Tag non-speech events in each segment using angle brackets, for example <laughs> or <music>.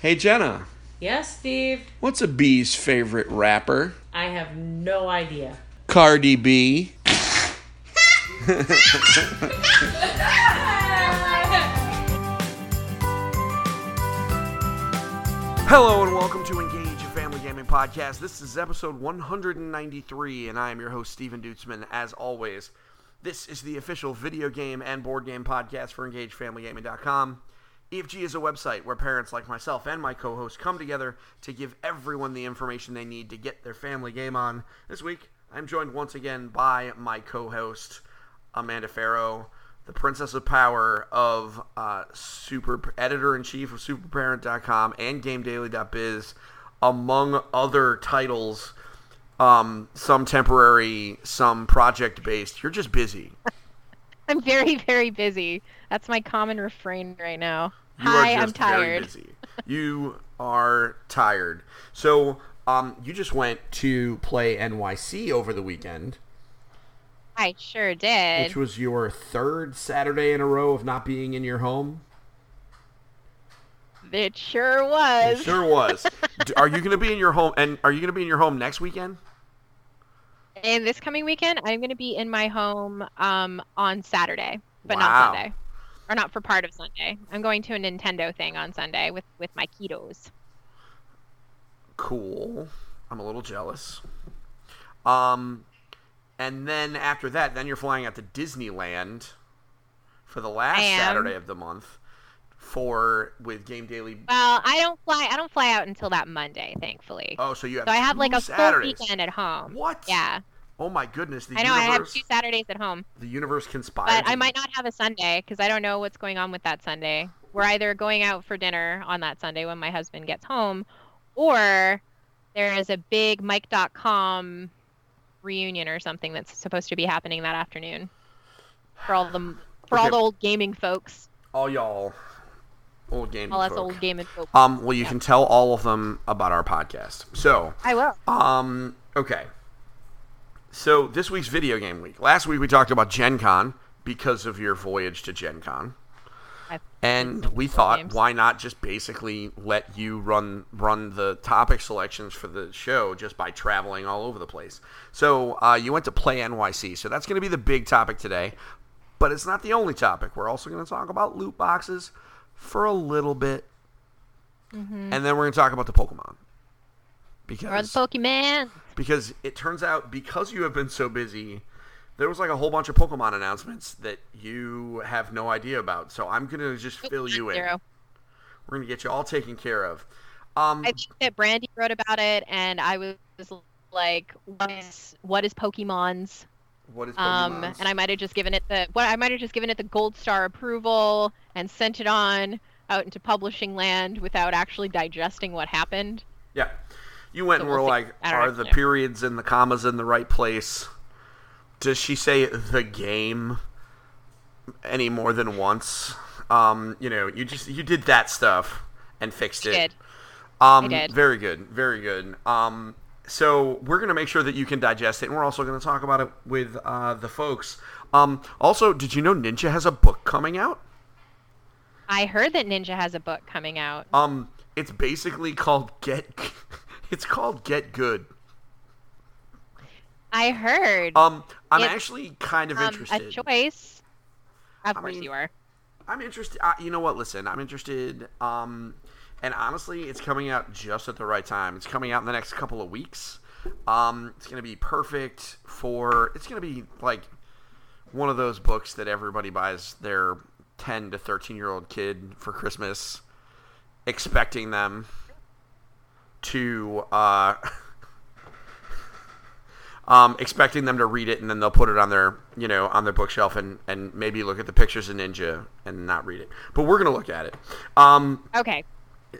Hey Jenna, Yes, Steve. what's a bee's favorite rapper? I have no idea. Cardi B. Hello and welcome to Engage, your family gaming podcast. This is episode 193, and I am your host, Steven Dutzman. As always, this is the official video game and board game podcast for EngageFamilyGaming.com. EFG is a website where parents like myself and my co host come together to give everyone the information they need to get their family game on. This week, I'm joined once again by my co host, Amanda Farough, the Princess of Power of uh, Super Editor in Chief of SuperParent.com and GameDaily.biz, among other titles. Um, some temporary, some project based. You're just busy. <laughs> I'm very, very busy. That's my common refrain right now. Hi, I'm tired. You are tired. So, um, you just went to play NYC over the weekend, I sure did. which was your third Saturday in a row of not being in your home. It sure was. It sure was. <laughs> Are you going to be in your home? And are you going to be in your home next weekend? And this coming weekend, I'm going to be in my home um, on Saturday, but Wow. not Sunday. Or not for part of Sunday. I'm going to a Nintendo thing on Sunday with, with my kiddos. Cool. I'm a little jealous. Um, and then after that, then you're flying out to Disneyland for the last Saturday of the month for with Game Daily. Well, I don't fly. I don't fly out until that Monday, thankfully. Oh, so you have so I have like a full weekend at home. What? Yeah, Oh my goodness, the I know. I have two Saturdays at home. the universe conspired. But I might not have a Sunday because I don't know what's going on with that Sunday. We're either going out for dinner on that Sunday when my husband gets home, or there is a big Mike.com reunion or something that's supposed to be happening that afternoon for all the for all the old gaming folks, all y'all old gaming all us old gaming folks. Um, well, you can tell all of them about our podcast. So, I will. Um, okay. So this week's video game week. Last week we talked about Gen Con because of your voyage to Gen Con. And we thought, games. why not just basically let you run run the topic selections for the show just by traveling all over the place? So uh, you went to Play NYC, so that's going to be the big topic today. But it's not the only topic. We're also going to talk about loot boxes for a little bit, Mm-hmm. and then we're going to talk about the Pokemon because Or the Pokemon. Because it turns out because you have been so busy there was like a whole bunch of pokemon announcements that you have no idea about so i'm gonna just fill you in Zero. we're gonna get you all taken care of um I think that Brandy wrote about it, and I was like, "What is what is Pokemon's?" what is Um, Pokemon's? and I might have just given it the what I might have just given it the gold star approval and sent it on out into publishing land without actually digesting what happened. yeah you went So and were we'll see. like I are know. the periods and the commas in the right place does she say the game any more than once um you know you just you did that stuff and fixed it Did Um, did. Very good, very good. Um, so we're gonna make sure that you can digest it, and we're also gonna talk about it with uh, the folks. Um, also, did you know Ninja has a book coming out? I heard that Ninja has a book coming out. Um, it's basically called Get. <laughs> It's called Get Good. I heard Um, I'm It's, actually kind of um, interested. a choice. Of I course mean- you are. I'm interested. Uh, you know what? Listen, I'm interested. Um, and honestly, it's coming out just at the right time. It's coming out in the next couple of weeks. Um, it's gonna be perfect for. It's gonna be like one of those books that everybody buys their 10 to 13 year old kid for Christmas, expecting them to. Uh, <laughs> um, expecting them to read it and then they'll put it on their you know on their bookshelf and, and maybe look at the pictures of ninja and not read it but we're gonna look at it um, Okay.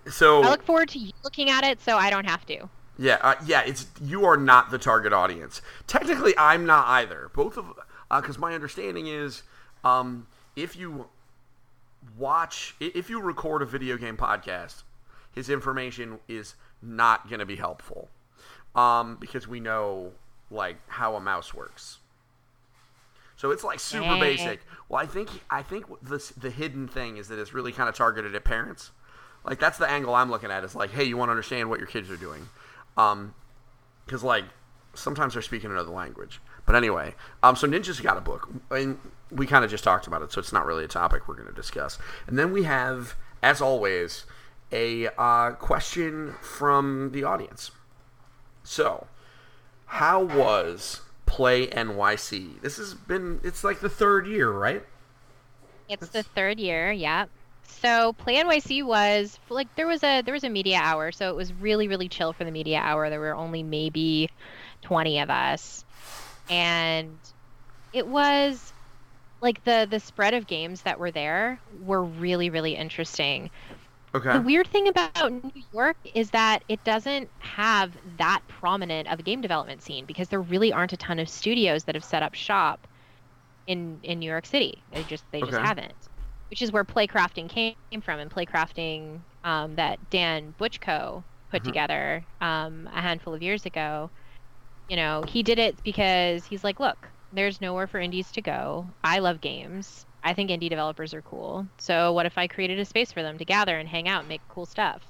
so I look forward to you looking at it so I don't have to. yeah uh, yeah it's you are not the target audience technically i'm not either both of because my understanding is um, if you watch if you record a video game podcast his information is not going to be helpful um, because we know like how a mouse works so it's like super basic well i think i think the, the hidden thing is that it's really kind of targeted at parents Like that's the angle I'm looking at. Is like, hey, you want to understand what your kids are doing, um, because like sometimes they're speaking another language. But anyway, um, so Ninja's got a book, and we kind of just talked about it, so it's not really a topic we're going to discuss. And then we have, as always, a uh, question from the audience. So, how was Play NYC? This has been, it's like the third year, right? It's the third year, yeah. So Play NYC was like there was a there was a media hour, so it was really really chill for the media hour. There were only maybe 20 of us. And it was like the the spread of games that were there were really really interesting. Okay. The weird thing about New York is that it doesn't have that prominent of a game development scene because there really aren't a ton of studios that have set up shop in in New York City. They just they just haven't. Which is where Playcrafting came from, and Playcrafting um, that Dan Butchko put Mhm. together um, a handful of years ago. You know, he did it because he's like, look, there's nowhere for indies to go. I love games. I think indie developers are cool. So what if I created a space for them to gather and hang out and make cool stuff?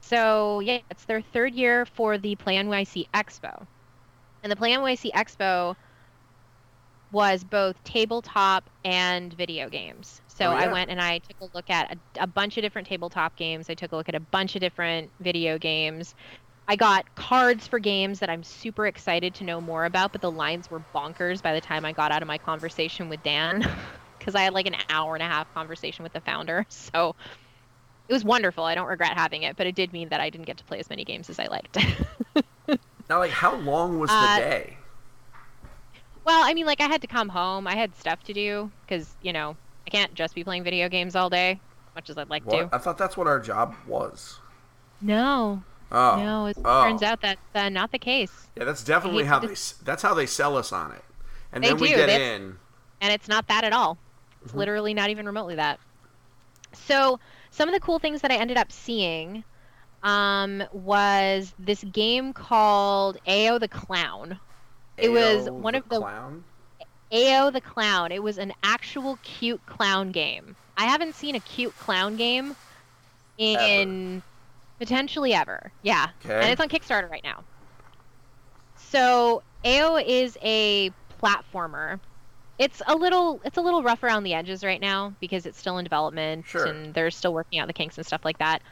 So yeah, it's their third year for the Play NYC Expo. And the Play NYC Expo was both tabletop and video games. So Oh, yeah. I went and I took a look at a, a bunch of different tabletop games. I took a look at a bunch of different video games. I got cards for games that I'm super excited to know more about, but the lines were bonkers by the time I got out of my conversation with Dan <laughs> because I had like an hour and a half conversation with the founder. <laughs> So it was wonderful. I don't regret having it, but it did mean that I didn't get to play as many games as I liked. <laughs> Now, like, how long was the Uh, day? well, I mean, like I had to come home. I had stuff to do because, you know, I can't just be playing video games all day, much as I'd like What? to. I thought that's what our job was. No, Oh, no, it Oh. turns out that's uh, not the case. yeah, that's definitely how they that's how they sell us on it, and then we do, get they- in. and it's not that at all. It's Mhm. literally not even remotely that. So some of the cool things that I ended up seeing um, was this game called Ayo the Clown. It was one of the- clown. Ayo the Clown. It was an actual cute clown game. I haven't seen a cute clown game in potentially ever. Yeah. Okay. And it's on Kickstarter right now. So Ayo is a platformer. It's a little it's a little rough around the edges right now because it's still in development Sure. and they're still working out the kinks and stuff like that.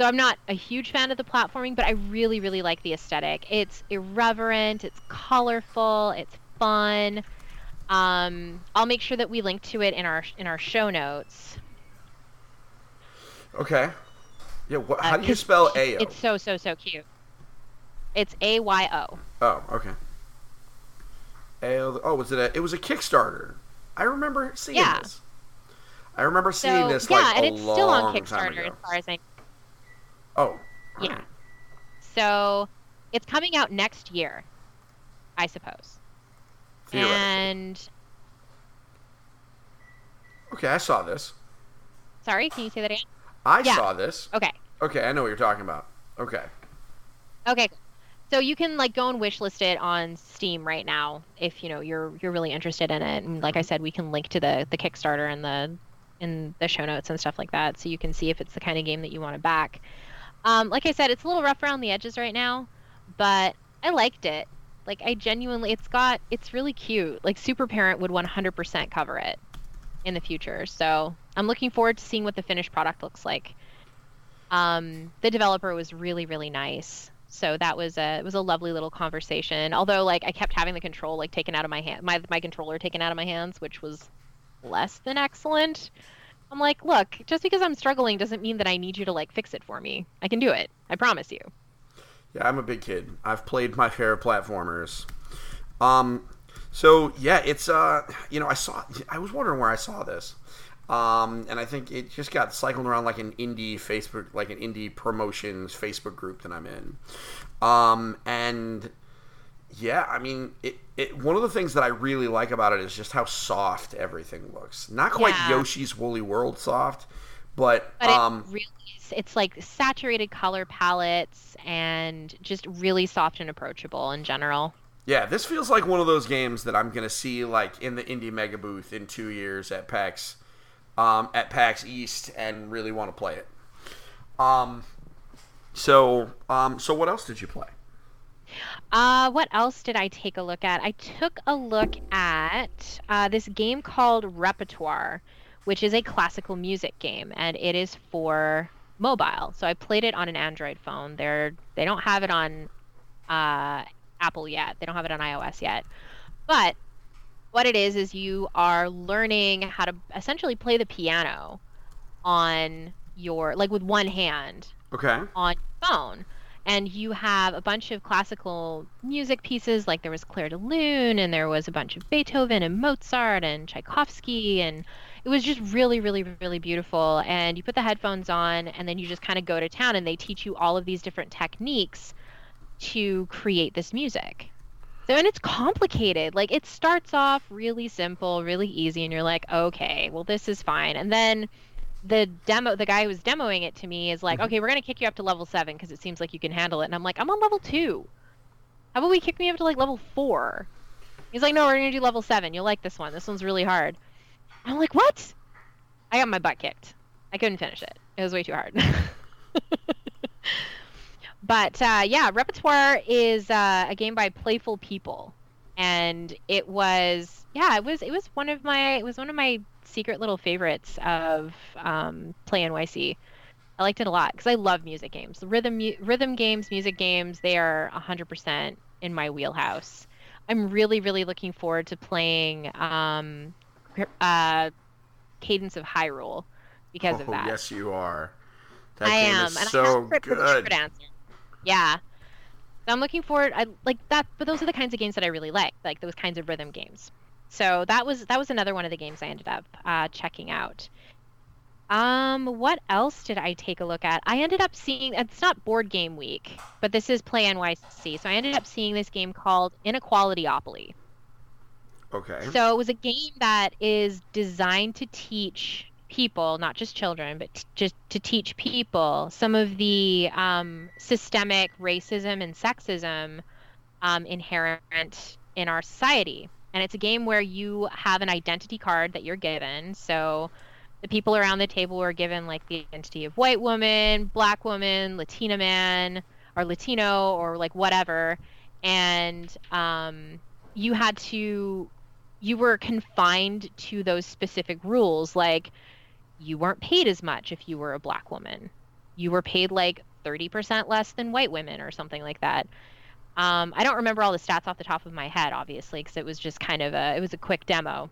So I'm not a huge fan of the platforming, but I really really like the aesthetic. It's irreverent, it's colorful, it's fun. Um, I'll make sure that we link to it in our in our show notes. Okay. Yeah. What, Uh, how do you spell Ayo? It's so so so cute. It's A Y O. Oh, okay. Ayo. Oh, was it a? It was a Kickstarter. I remember seeing Yeah. this. I remember So seeing this yeah, like and a it's still on Kickstarter as far as I Oh. Yeah. So it's coming out next year, I suppose. And Okay, I saw this. sorry, can you say that again? I Yeah. saw this. Okay. Okay, I know what you're talking about. Okay. Okay. So you can like go and wishlist it on Steam right now if you know you're you're really interested in it. And like I said, we can link to the the Kickstarter and the in the show notes and stuff like that, so you can see if it's the kind of game that you want to back. Um, like I said, it's a little rough around the edges right now, but I liked it. Like I genuinely, it's got it's really cute. Like Super Parent would 100% cover it in the future. So I'm looking forward to seeing what the finished product looks like. Um, the developer was really really nice. So that was a it was a lovely little conversation. Although like I kept having the control like taken out of my hand, my my controller taken out of my hands, which was less than excellent. I'm like, look, just because I'm struggling doesn't mean that I need you to like fix it for me. I can do it. I promise you. Yeah, I'm a big kid. I've played my fair platformers. Um, so yeah, it's uh, you know, I saw. I was wondering where I saw this. Um, and I think it just got cycled around like an indie Facebook, like an indie promotions Facebook group that I'm in. Um, and yeah, I mean, it, it. One of the things that I really like about it is just how soft everything looks. Not quite Yeah. Yoshi's Woolly World soft, but, But um, it really is, it's like saturated color palettes and just really soft and approachable in general. Yeah, this feels like one of those games that I'm gonna see like in the indie mega booth in two years at PAX um, at PAX East and really want to play it. Um, so um, so what else did you play? Uh, what else did I take a look at? I took a look at uh, this game called Repertoire, which is a classical music game, and it is for mobile. So I played it on an Android phone. They're they don't have it on uh, Apple yet. They don't have it on iOS yet. But what it is is you are learning how to essentially play the piano on your like with one hand Okay. on your phone. And you have a bunch of classical music pieces, like there was Clair de Lune, and there was a bunch of Beethoven and Mozart and Tchaikovsky, and it was just really, really, really beautiful. And you put the headphones on, and then you just kind of go to town, and they teach you all of these different techniques to create this music. So, and it's complicated. Like, it starts off really simple, really easy, and you're like, okay, well, this is fine. And then the demo the guy who was demoing it to me is like Mhm. okay we're going to kick you up to level 7 because it seems like you can handle it. And i'm like i'm on level 2 how about we kick me up to like level 4 he's like no we're going to do level 7 you'll like this one. This one's really hard. I'm like what? I got my butt kicked. I couldn't finish it. It was way too hard <laughs> but uh, yeah repertoire is uh, a game by playful people and it was yeah it was it was one of my it was one of my secret little favorites of um, play NYC. I liked it a lot because I love music games. Rhythm mu- rhythm games, music games, they are 100% in my wheelhouse. I'm really really looking forward to playing um, uh, Cadence of Hyrule because of oh, that. yes, you are. That I am, is and so I have good. answer. Yeah. So I'm looking forward. I like that, but those are the kinds of games that I really like, like those kinds of rhythm games. So that was that was another one of the games I ended up uh, checking out. Um, what else did I take a look at? I ended up seeing it's not board game week, but this is Play NYC. So I ended up seeing this game called Inequalityopoly. Okay. So it was a game that is designed to teach people, not just children, but t- just to teach people some of the um, systemic racism and sexism um, inherent in our society. And it's a game where you have an identity card that you're given. So the people around the table were given like the identity of white woman, black woman, Latina man, or Latino, or like whatever. And um, you had to you were confined to those specific rules like you weren't paid as much if you were a black woman. You were paid like 30% less than white women or something like that. Um, i don't remember all the stats off the top of my head obviously because it was just kind of a it was a quick demo.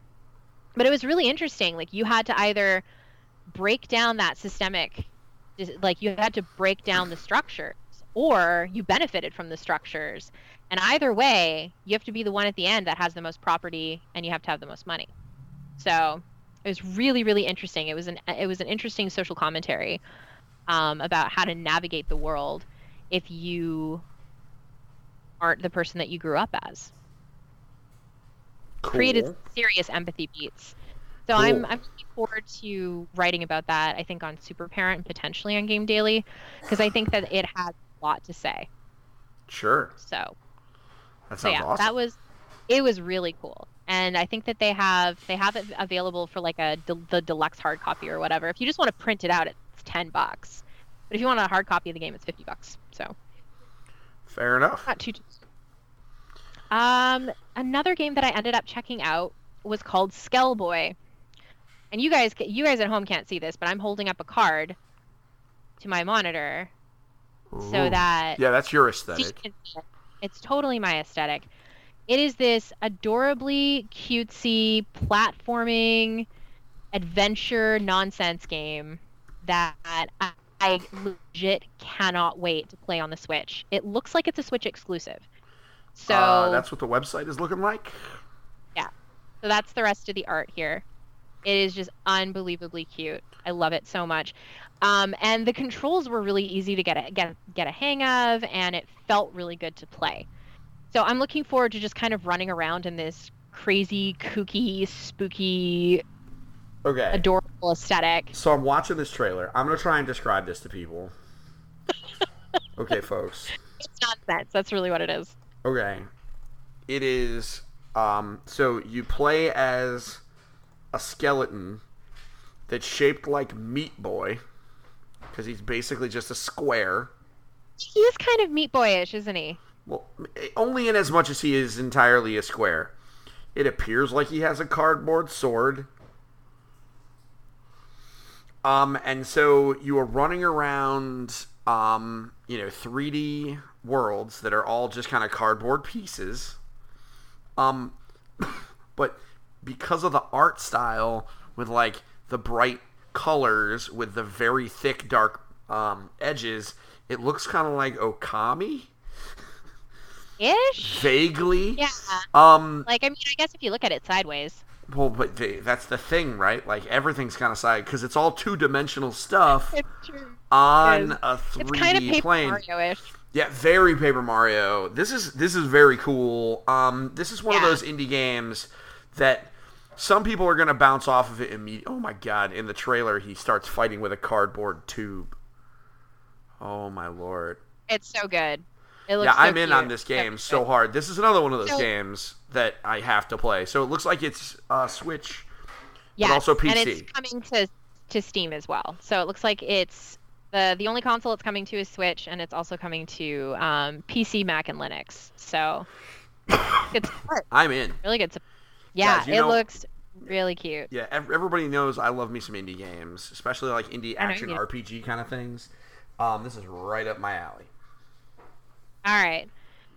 But it was really interesting like you had to either break down that systemic like you had to break down the structures or you benefited from the structures. And either way, you have to be the one at the end that has the most property and you have to have the most money. So it was really, really interesting. It was an it was an interesting social commentary um, about how to navigate the world if you aren't the person that you grew up as. Created serious empathy beats. So I'm I'm looking forward to writing about that. I think on Super Parent and potentially on Game Daily, because I think that it has a lot to say. Sure. So That so sounds yeah, awesome. that was it was really cool. And I think that they have they have it available for like a de- the deluxe hard copy or whatever. If you just want to print it out, it's ten bucks. But if you want a hard copy of the game, it's fifty bucks. So Fair enough. not too. Um, another game that I ended up checking out was called Skellboy, and you guys you guys at home can't see this, but I'm holding up a card to my monitor so that Yeah, that's your aesthetic. can see it. It's totally my aesthetic. It is this adorably cutesy platforming adventure nonsense game that I, I legit cannot wait to play on the Switch. It looks like it's a Switch exclusive. So uh, that's what the website is looking like. Yeah. So that's the rest of the art here. It is just unbelievably cute. I love it so much. Um, and the controls were really easy to get a, get get a hang of, and it felt really good to play. So I'm looking forward to just kind of running around in this crazy, kooky, spooky, Okay. adorable aesthetic. So I'm watching this trailer. I'm gonna try and describe this to people. <laughs> okay, folks. It's nonsense. That's really what it is. Okay. It is um so you play as a skeleton that's shaped like Meat Boy, because he's basically just a square. He is kind of meat boyish, isn't he? Well, only in as much as he is entirely a square. It appears like he has a cardboard sword. Um, and so you are running around, um, you know, 3D worlds that are all just kind of cardboard pieces. Um, <coughs> but because of the art style with like the bright colors with the very thick dark um, edges, it looks kind of like Okami, Ish. vaguely. Yeah. Um, Like I mean, I guess if you look at it sideways. well, but they, that's the thing, right? Like everything's kind of side because it's all two dimensional stuff It's on a 3D kind of Paper plane. Mario-ish. Yeah, very Paper Mario. This is this is very cool. Um, this is one of those indie games that some people are gonna bounce off of it immediately. Oh my god! In the trailer, he starts fighting with a cardboard tube. Oh my lord! It's so good. Yeah, so I'm in cute. on this game So so hard. This is another one of those So- games that I have to play. So it looks like it's uh, Switch. Yes, also PC. and it's coming to to Steam as well. So it looks like it's the the only console it's coming to is Switch, and it's also coming to um, PC, Mac, and Linux. So <coughs> good support. I'm in. Really good support. Yeah, Guys, it know- looks really cute. Yeah, everybody knows I love me some indie games, especially like indie action. RPG kind of things. Um, this is right up my alley. All right.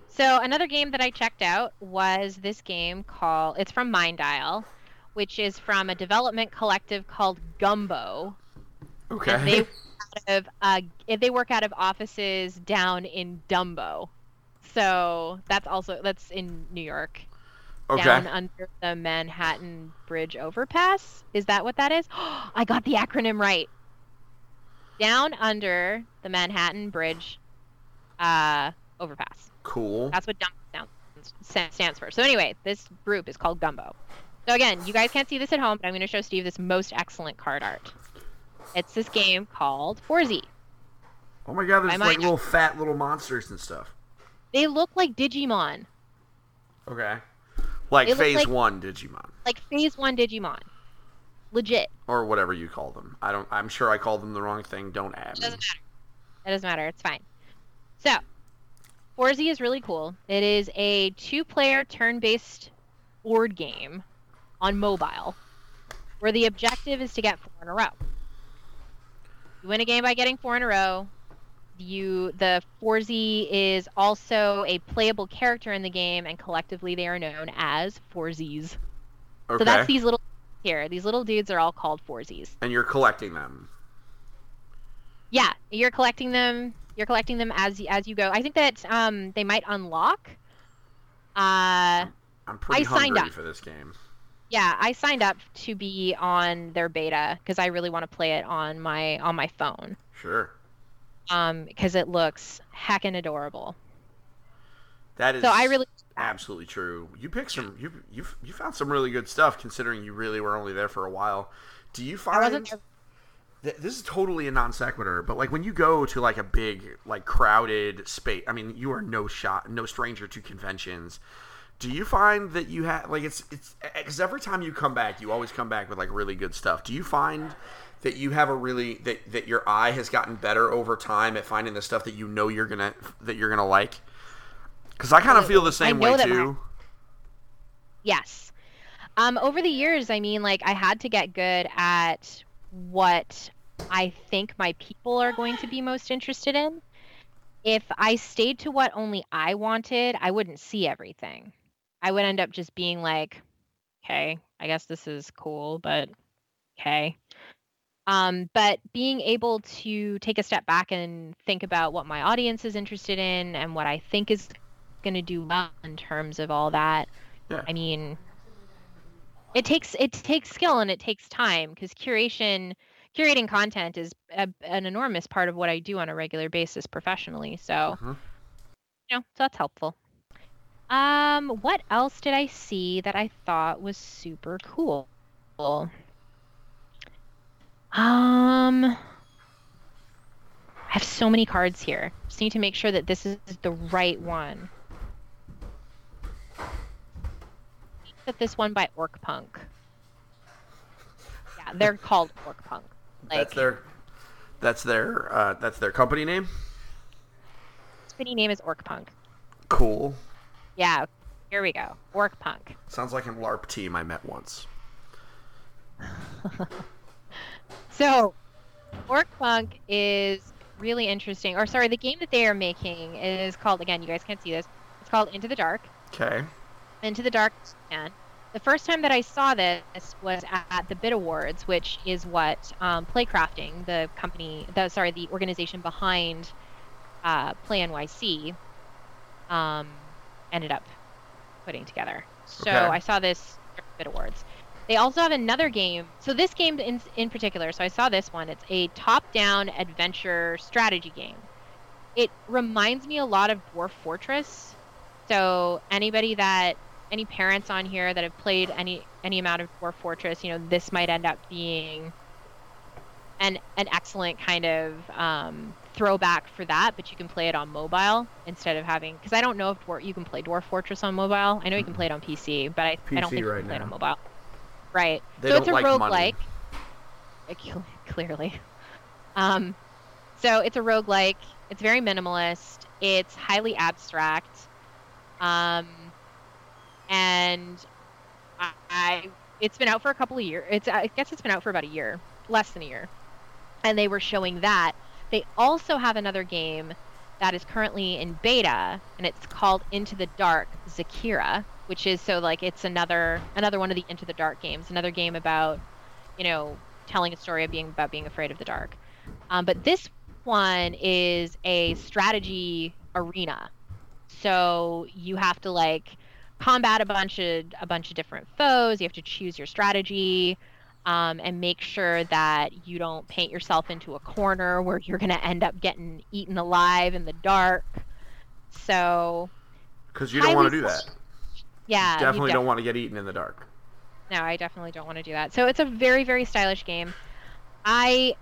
So another game that I checked out was this game called it's from Minddial, which is from a development collective called Gumbo. Okay. And they of uh, they work out of offices down in Dumbo. So that's also that's in New York. okay. Down under the Manhattan Bridge overpass. Is that what that is? <gasps> I got the acronym right. Down under the Manhattan Bridge uh, overpass. Cool. That's what Dumbo sounds, stands for. So anyway, this group is called Gumbo. So again, you guys can't see this at home, but I'm going to show Steve this most excellent card art. It's this game called Forzy. Oh my god, there's like little fat little monsters and stuff. They look like Digimon, Okay. Like They phase like- one Digimon. like Phase One Digimon. Legit. Or whatever you call them. I don't I'm sure I called them the wrong thing. Don't add It me. doesn't matter. It doesn't matter. It's fine. So, Forzy is really cool. It is a two-player turn-based board game on mobile, where the objective is to get four in a row. You win a game by getting four in a row. You the Forzy is also a playable character in the game, and collectively they are known as Forzies. Okay. So that's these little here. These little dudes are all called Forzies. and you're collecting them. Yeah, you're collecting them. You're collecting them as as you go. I think that um they might unlock. Uh, I'm pretty I signed hungry up. for this game. yeah, I signed up to be on their beta because I really want to play it on my on my phone. Sure. Um, because it looks heckin' adorable. That is So I really absolutely true. You picked some you you you found some really good stuff considering you really were only there for a while. Do you find Th- this is totally a non sequitur, but like when you go to like a big, like crowded space, I mean, you are no shot, no stranger to conventions. Do you find that you have like it's it's because every time you come back, you always come back with like really good stuff. Do you find that you have a really that that your eye has gotten better over time at finding the stuff that you know you're gonna that you're gonna like? Because I kind of feel the same way that my- too. Yes. Um, over the years, I mean, like I had to get good at what I think my people are going to be most interested in. If I stayed to what only I wanted, I wouldn't see everything. I would end up just being like, okay, I guess this is cool, but okay. Um, but being able to take a step back and think about what my audience is interested in and what I think is going to do well in terms of all that. Yeah. I mean, it takes it takes skill and it takes time because curation curating content is a, an enormous part of what I do on a regular basis professionally. So, Mhm. you know, so that's helpful. Um, what else did I see that I thought was super cool? Um, I have so many cards here. Just need to make sure that this is the right one. That this one by Orc Punk. Yeah, they're called Orc Punk. Like, that's their that's their uh, that's their company name. company name is Orc Punk. Cool. Yeah, here we go. Orc Punk. Sounds like an LARP team I met once. <laughs> So, Orc Punk is really interesting. Or sorry, the game that they are making is called again. You guys can't see this. It's called Into the Dark. Okay. Into the Dark. And the first time that I saw this was at the Bit Awards, which is what um, Playcrafting, the company, the sorry, the organization behind uh, Play NYC, um, ended up putting together. So Okay. I saw this at the Bit Awards. They also have another game. So this game in in particular, so I saw this one. It's a top-down adventure strategy game. It reminds me a lot of Dwarf Fortress. So anybody that any parents on here that have played any any amount of Dwarf Fortress, you know, this might end up being an an excellent kind of um, throwback for that. But you can play it on mobile instead of having because I don't know if Dwarf, you can play Dwarf Fortress on mobile. I know you can play it on PC, but I, I don't think you right can play it on mobile. Right. They so it's a like roguelike. money. <laughs> Clearly. <laughs> Um, so it's a roguelike. It's very minimalist. It's highly abstract. Um, and I, I it's been out for a couple of years. It's I guess it's been out for about a year, less than a year. And they were showing that. They also have another game that is currently in beta, and it's called Into the Dark Zakira, which is so like it's another another one of the Into the Dark games, another game about you know telling a story of being about being afraid of the dark. Um, but this one is a strategy arena, so you have to like combat a bunch of a bunch of different foes. You have to choose your strategy. Um, and make sure that you don't paint yourself into a corner where you're going to end up getting eaten alive in the dark. So, Because you don't want to do that. yeah, you Definitely def- don't want to get eaten in the dark. no, I definitely don't want to do that. So it's a very, very stylish game. I,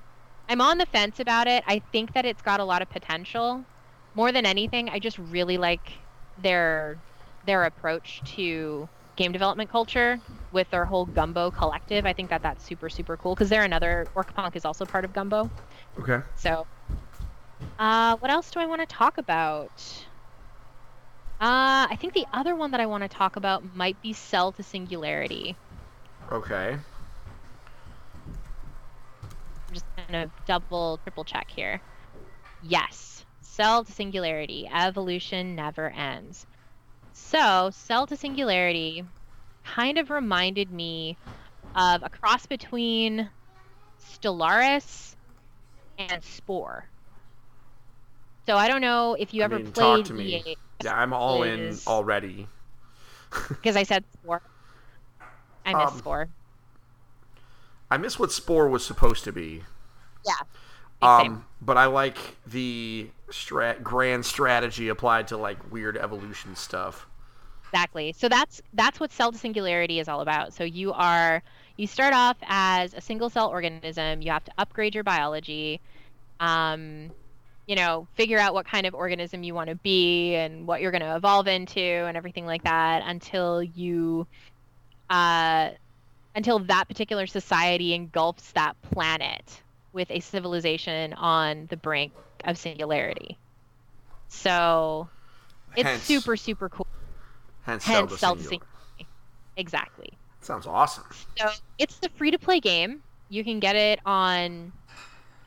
I'm on the fence about it. I think that it's got a lot of potential. More than anything, I just really like their their approach to game development culture with their whole Gumbo collective. I think that that's super, super cool because they're another Orcpunk is also part of Gumbo. Okay. So, uh, what else do I want to talk about? Uh, I think the other one that I want to talk about might be Cell to Singularity. Okay. I'm just gonna double, triple check here. Yes, Cell to Singularity. Evolution never ends. So, Cell to Singularity kind of reminded me of a cross between Stellaris and Spore. So I don't know if you I ever mean, talk played to me. EA Yeah, I'm all in already. <laughs> because I said Spore. I miss Um, Spore. I miss what Spore was supposed to be. Yeah. Um, but I like the strat- grand strategy applied to like weird evolution stuff. Exactly. So that's that's what cell to singularity is all about. So you are you start off as a single cell organism. You have to upgrade your biology. Um, you know, figure out what kind of organism you want to be and what you're going to evolve into and everything like that until you uh until that particular society engulfs that planet with a civilization on the brink of singularity. So it's Hence- super super cool. Hence, Hence, Zelda cell to Singular. singularity. Exactly. Sounds awesome. So it's a free to play game. You can get it on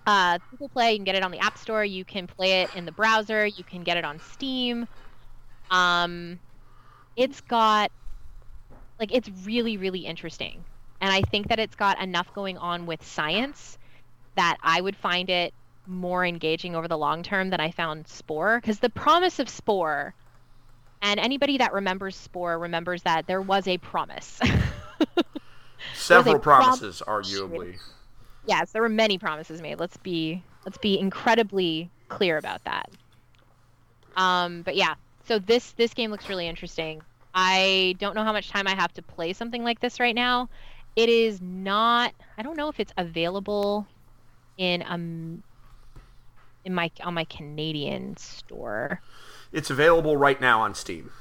uh, Google Play. You can get it on the App Store. You can play it in the browser. You can get it on Steam. Um, it's got like it's really really interesting, and I think that it's got enough going on with science that I would find it more engaging over the long term than I found Spore. Because the promise of Spore, and anybody that remembers Spore remembers that there was a promise. <laughs> Several prom- promises, arguably. yes, there were many promises made. Let's be let's be incredibly clear about that. Um, but yeah, so this this game looks really interesting. I don't know how much time I have to play something like this right now. It is not. I don't know if it's available in um in my on my Canadian store. It's available right now on Steam.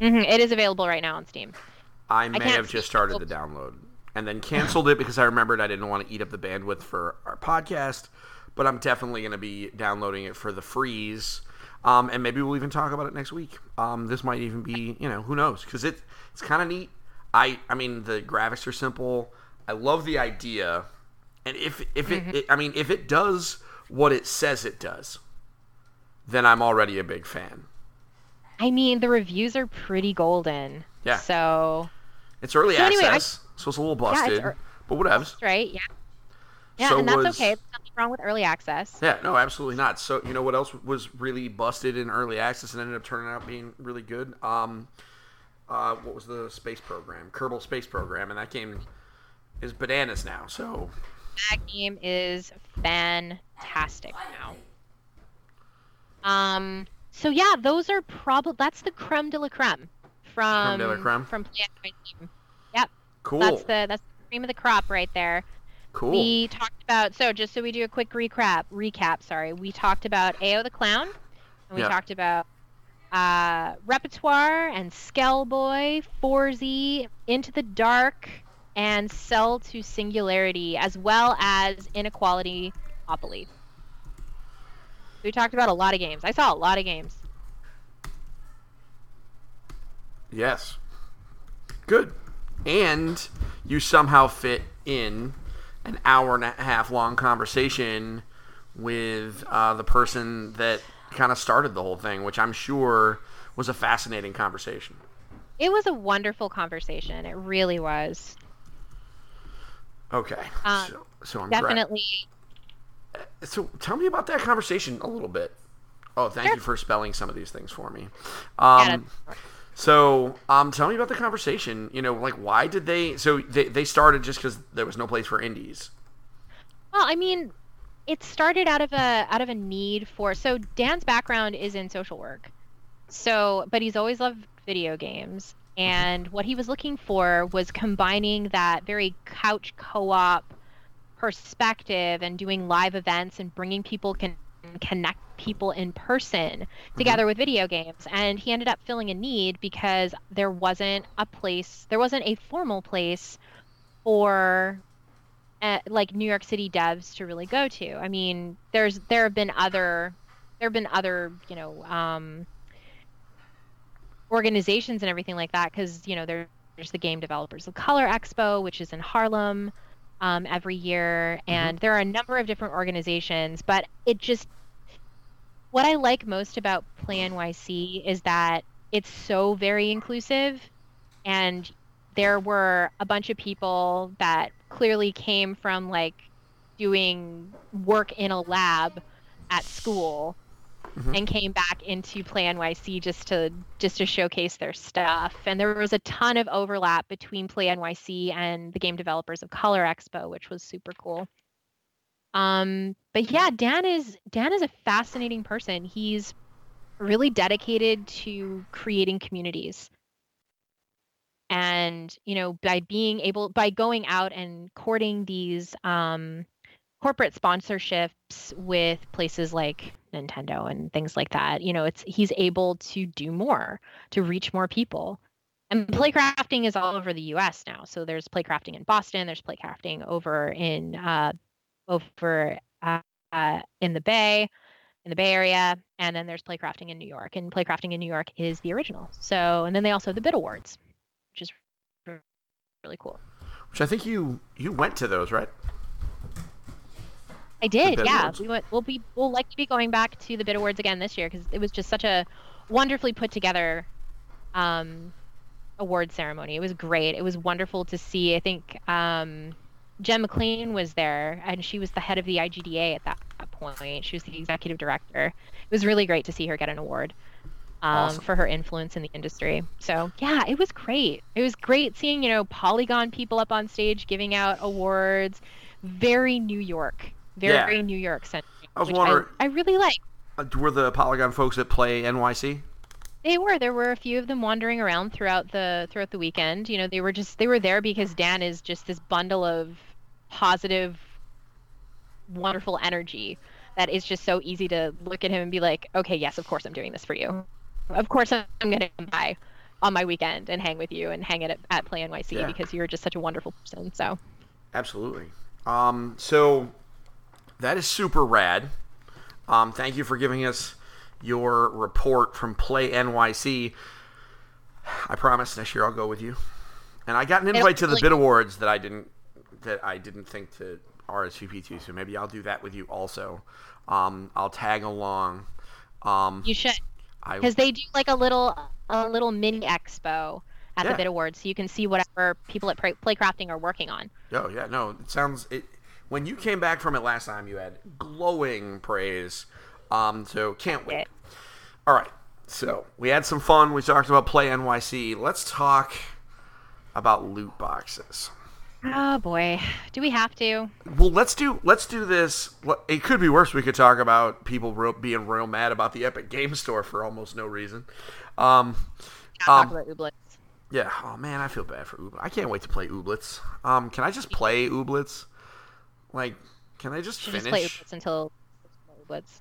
hmm it is available right now on Steam. I may can't have just started the download and then canceled it because I remembered I didn't want to eat up the bandwidth for our podcast. But I'm definitely going to be downloading it for the freeze. Um, and maybe we'll even talk about it next week. Um, this might even be, you know, who knows? Because it, it's kind of neat. I, I mean, the graphics are simple. I love the idea, and if if it, it, I mean, if it does what it says it does, then I'm already a big fan. I mean, the reviews are pretty golden. Yeah. So It's early So anyway, I- access, so it's a little Yeah, busted, ear- but whatever. right. Yeah. Yeah, So and that's was- okay. There's nothing wrong with early access. Yeah, no, absolutely not. So you know what else was really busted in early access and ended up turning out being really good? Um, uh, what was the space program? Kerbal Space Program, and that game is bananas now. So That game is fantastic now. Um. So yeah, those are probably that's the creme de la creme from de la creme? from Play It Team. Yep, cool, that's the that's the cream of the crop right there. cool. We talked about so just so we do a quick recap. Recap, sorry. We talked about Ayo the Clown, and we Yeah. talked about uh, Repertoire and Skellboy, Forzy, Into the Dark, and Cell to Singularity, as well as Inequality Opoly. We talked about a lot of games. I saw a lot of games. Yes. Good. And you somehow fit in an hour and a half long conversation with uh, the person that kind of started the whole thing, which I'm sure was a fascinating conversation. It was a wonderful conversation. It really was. Okay. Um, so, so I'm glad- Definitely. So tell me about that conversation a little bit. Oh, thank Sure. you for spelling some of these things for me. Um, so, um, tell me about the conversation. You know, like why did they? So they they started just because there was no place for indies. Well, I mean, it started out of a out of a need for. So Dan's background is in social work, so but he's always loved video games, and what he was looking for was combining that very couch co-op perspective and doing live events and bringing people can connect people in person together with video games. And he ended up filling a need because there wasn't a place there wasn't a formal place for uh, like New York City devs to really go to. I mean, there's there have been other there have been other you know um, organizations and everything like that because you know there's the Game Developers of Color Expo, which is in Harlem um, every year, and there are a number of different organizations. But it just what I like most about Play NYC is that it's so very inclusive, and there were a bunch of people that clearly came from like doing work in a lab at school Mhm. and came back into Play NYC just to just to showcase their stuff. And there was a ton of overlap between Play NYC and the Game Developers of Color Expo, which was super cool. Um, but yeah, Dan is Dan is a fascinating person. He's really dedicated to creating communities and you know by being able by going out and courting these um, corporate sponsorships with places like Nintendo and things like that you know it's he's able to do more to reach more people and playcrafting is all over the US now so there's playcrafting in Boston there's playcrafting over in uh, over uh, uh, in the Bay in the Bay Area, and then there's Playcrafting in New York, and Playcrafting in New York is the original. So, and then they also have the Bit Awards, which is really cool. Which I think you you went to those, right? I did, yeah. Awards. We went. We'll be. We'll likely be going back to the Bit Awards again this year because it was just such a wonderfully put together um, award ceremony. It was great. It was wonderful to see. I think um, Jen MacLean was there, and she was the head of the IGDA at that, that point. She was the executive director. It was really great to see her get an award um, Awesome. for her influence in the industry. So yeah, it was great. It was great seeing you know Polygon people up on stage giving out awards. Very New York, very very New York centric. I was wondering- I, I really like. Uh, were the Polygon folks at Play NYC? They were. There were a few of them wandering around throughout the throughout the weekend. You know, they were just they were there because Dan is just this bundle of positive, wonderful energy that is just so easy to look at him and be like, okay, yes, of course I'm doing this for you. Of course I'm gonna come by. on my weekend and hang with you and hang it at, at Play NYC Yeah. because you're just such a wonderful person. So Absolutely. Um, so that is super rad. Um, thank you for giving us your report from Play NYC. I promise next year I'll go with you. And I got an invite to the really- Bit Awards that I didn't that I didn't think to RSVP to, so maybe I'll do that with you also. Um, I'll tag along. Um, you should because they do like a little a little mini expo at Yeah. the Bit Awards, so you can see whatever people at Play- Playcrafting are working on. Oh yeah, no, it sounds it. When you came back from it last time, you had glowing praise. Um, so can't wait. All right, so we had some fun. We talked about Play NYC. Let's talk about loot boxes. Oh boy, do we have to? Well, let's do let's do this. It could be worse. We could talk about people real, being real mad about the Epic Game Store for almost no reason. Um, Yeah, Um, talk about Ooblets. yeah. Oh man, I feel bad for Ooblets. I can't wait to play Ooblets. Um, can I just play Ooblets? Like, can I just finish? just play Ooblets until Ooblets.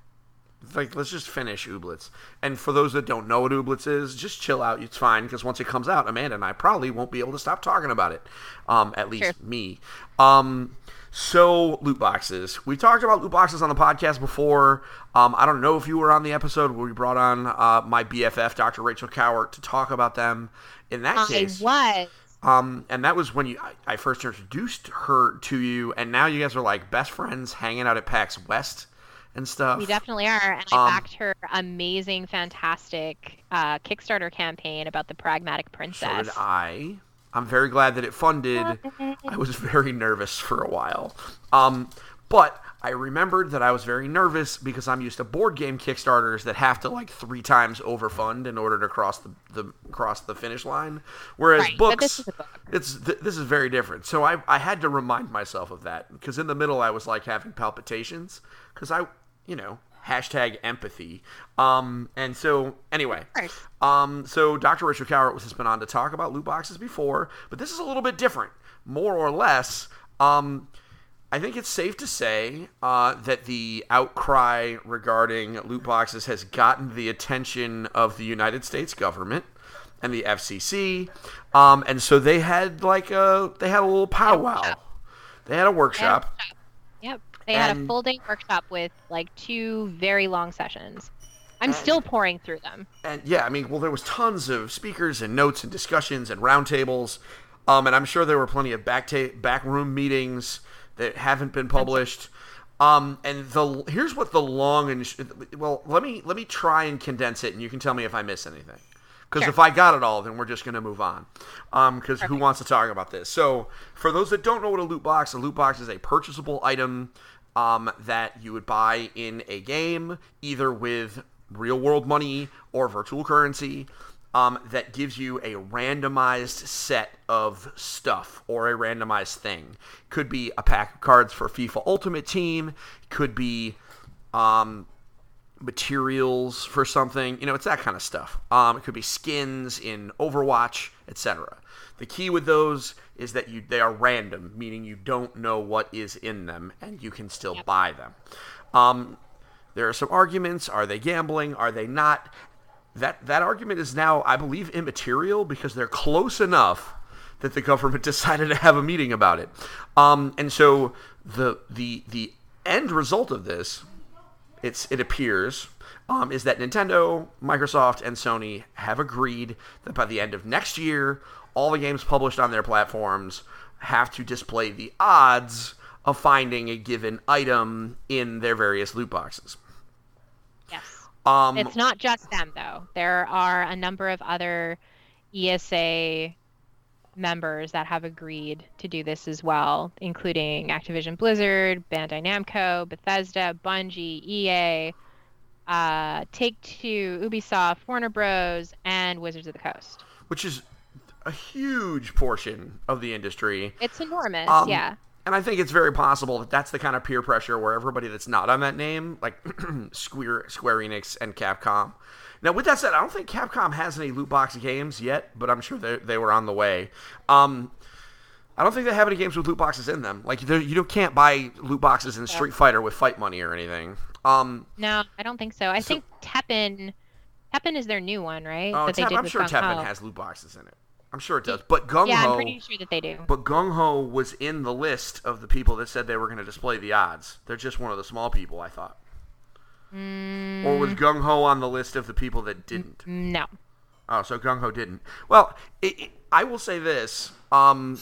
like let's just finish Ooblets. And for those that don't know what Ooblets is, just chill out. It's fine because once it comes out, Amanda and I probably won't be able to stop talking about it. Um, at least Sure. me. Um, so loot boxes. We talked about loot boxes on the podcast before. Um, I don't know if you were on the episode where we brought on uh, my BFF, Dr. Rachel Kowert, to talk about them. In that I case, was. Um, and that was when you I, I first introduced her to you, and now you guys are like best friends, hanging out at PAX West and stuff. We definitely are, and I Um, backed her amazing, fantastic uh, Kickstarter campaign about the Pragmatic So Princess. did I. I'm very glad that it funded. I was very nervous for a while. Um, but I remembered that I was very nervous because I'm used to board game Kickstarters that have to like three times overfund in order to cross the, the cross the finish line. Whereas Right, books, this is book. it's th- this is very different. So I I had to remind myself of that because in the middle I was like having palpitations because I you know hashtag empathy. Um, and so anyway, um, so Dr. Rachel Kowert has been on to talk about loot boxes before, but this is a little bit different, more or less. Um, I think it's safe to say uh, that the outcry regarding loot boxes has gotten the attention of the United States government and the FTC, um, and so they had like a they had a little powwow. workshop. They had a workshop. Yep. They had a full day workshop with like two very long sessions. I'm still pouring through them. and yeah, I mean, well, there was tons of speakers and notes and discussions and roundtables, um, and I'm sure there were plenty of back ta- backroom meetings that haven't been published. Um, and the here's what the long and sh- well, let me let me try and condense it, and you can tell me if I miss anything. Because Sure. if I got it all, then we're just going to move on. Because who wants to talk about this? So, for those that don't know what a loot box, a loot box is a purchasable item um, that you would buy in a game, either with real world money or virtual currency, um, that gives you a randomized set of stuff or a randomized thing. Could be a pack of cards for FIFA Ultimate Team, could be. Um, materials for something. You know, it's that kind of stuff. Um, it could be skins in Overwatch, etc. The key with those is that you they are random, meaning you don't know what is in them, and you can still buy them. Um, there are some arguments: are they gambling? Are they not? That that argument is now, I believe, immaterial because they're close enough that the government <laughs> decided to have a meeting about it. Um, and so the the the end result of this it's it appears um, is that Nintendo, Microsoft, and Sony have agreed that by the end of next year, all the games published on their platforms have to display the odds of finding a given item in their various loot boxes. Um, It's not just them though. There are a number of other ESA members that have agreed to do this as well, including Activision Blizzard, Bandai Namco, Bethesda, Bungie, EA, uh, Take Two, Ubisoft, Warner Bros, and Wizards of the Coast. which is a huge portion of the industry. It's enormous, Um, yeah. And I think it's very possible that that's the kind of peer pressure where everybody that's not on that name, like <clears throat> Square, Square Enix and Capcom. Now, with that said, I don't think Capcom has any loot box games yet, but I'm sure they, they were on the way. Um, I don't think they have any games with loot boxes in them. Like you don't, can't buy loot boxes in Street Fighter with fight money or anything. Um, No, I don't think so. I So- think Teppen Teppen is their new one, right? Oh, that they did I'm sure Teppen has loot boxes in it. I'm sure it does. But Gung Ho. Yeah, I'm pretty sure that they do. but Gung Ho was in the list of the people that said they were going to display the odds. They're just one of the small people, I thought. Mm, Or was Gung Ho on the list of the people that didn't? no. Oh, so Gung Ho didn't. Well, it, it- I will say this: um,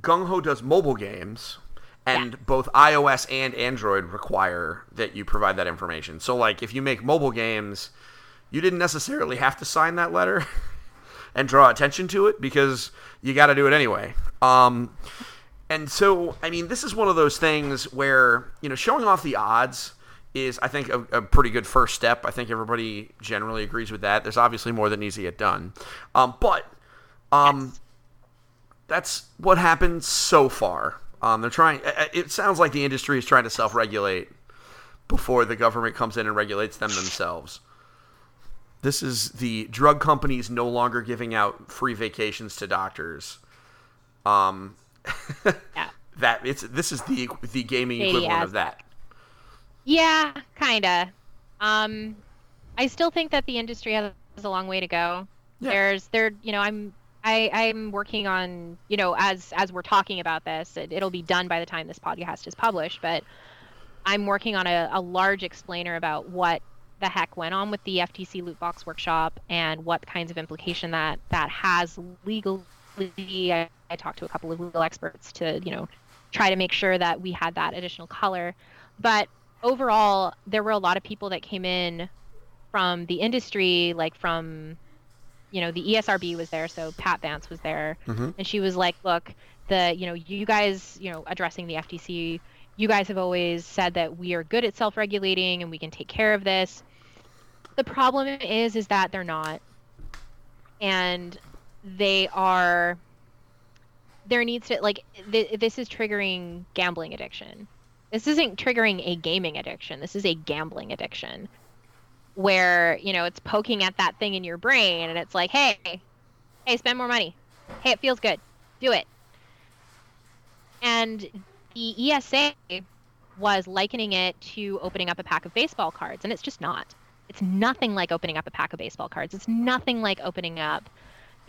Gung Ho does mobile games, and both iOS and Android require that you provide that information. So, like, if you make mobile games, you didn't necessarily have to sign that letter <laughs> and draw attention to it because you got to do it anyway. Um, and so, I mean, this is one of those things where you know, showing off the odds is, I think, a, a pretty good first step. I think everybody generally agrees with that. There's obviously more that needs to get done, um, but um, that's what happened so far. Um, they're trying. It sounds like the industry is trying to self-regulate before the government comes in and regulates them themselves. This is the drug companies no longer giving out free vacations to doctors. Um, <laughs> Yeah. that it's this is the the gaming equivalent of that. Yeah, kinda. Um, I still think that the industry has a long way to go. Yeah. There's there, you know, I'm I I'm working on, you know, as as we're talking about this, it, it'll be done by the time this podcast is published, but I'm working on a, a large explainer about what the heck went on with the FTC loot box workshop and what kinds of implication that that has legally. I, I talked to a couple of legal experts to, you know, try to make sure that we had that additional color. But overall, there were a lot of people that came in from the industry, like from, you know, the ESRB was there, so Pat Vance was there, Mhm. and she was like, "Look, the, you know, you guys, you know, addressing the FTC, you guys have always said that we are good at self-regulating and we can take care of this. The problem is, is that they're not, and they are." There needs to like th- this is triggering gambling addiction. This isn't triggering a gaming addiction. This is a gambling addiction where you know it's poking at that thing in your brain and it's like hey hey spend more money. Hey it feels good. Do it. And the esa was likening it to opening up a pack of baseball cards and it's just not it's nothing like opening up a pack of baseball cards. It's nothing like opening up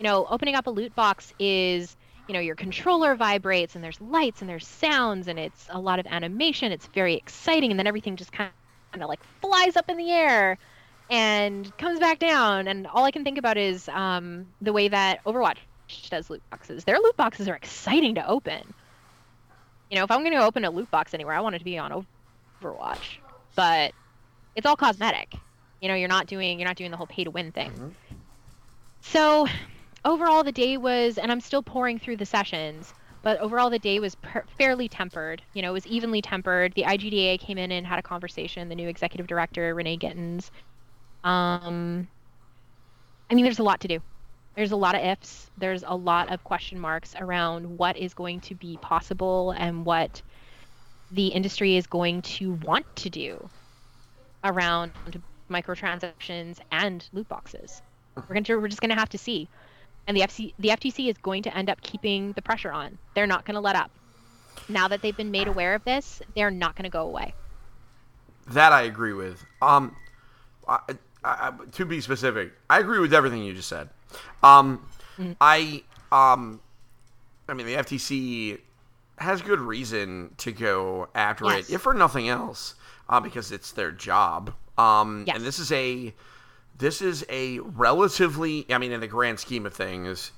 you know opening up a loot box is you know your controller vibrates and there's lights and there's sounds and it's a lot of animation. It's very exciting and then everything just kind of like flies up in the air and comes back down. And all i can think about is um, the way that overwatch does loot boxes. Their loot boxes are exciting to open. You know if i'm going to open a loot box anywhere i want it to be on overwatch. But it's all cosmetic you know you're not doing you're not doing the whole pay to win thing. Mhm. so overall the day was and i'm still pouring through the sessions but overall the day was per- fairly tempered. You know it was evenly tempered. The igda came in and had a conversation the new executive director renee gittins. Um i mean there's a lot to do. There's a lot of ifs. There's a lot of question marks around what is going to be possible and what the industry is going to want to do around microtransactions and loot boxes we're going to we're just going to have to see and the FC, the FTC is going to end up keeping the pressure on. They're not going to let up. Now that they've been made aware of this, they're not going to go away. That I agree with. Um, I, I, to be specific, I agree with everything you just said. Um, Mm-hmm. I um, I mean the FTC has good reason to go after Yes. it, if for nothing else, uh, because it's their job. Um, Yes. and this is a this is a relatively, I mean, in the grand scheme of things,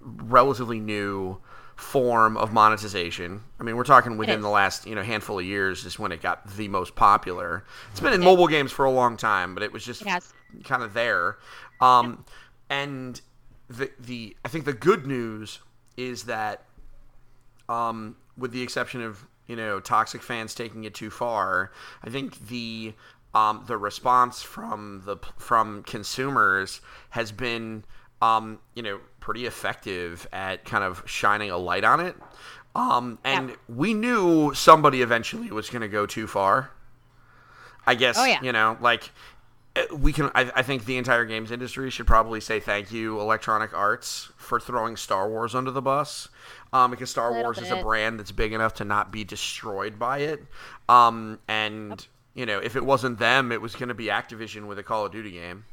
relatively new form of monetization. I mean, we're talking within the last you know handful of years is when it got the most popular. It's been in mobile games for a long time, but it was just It kind of there. Um, and the the I think the good news is that, um, with the exception of you know toxic fans taking it too far, I think the um, the response from the from consumers has been um, you know pretty effective at kind of shining a light on it. Um, and Yeah. we knew somebody eventually was going to go too far. I guess Oh, yeah. you know, like uh, we can. I, I think the entire games industry should probably say thank you, Electronic Arts, for throwing Star Wars under the bus, um, because Star Wars is a brand that's big enough to not be destroyed by it. Um, and you know, if it wasn't them, it was going to be Activision with a Call of Duty game,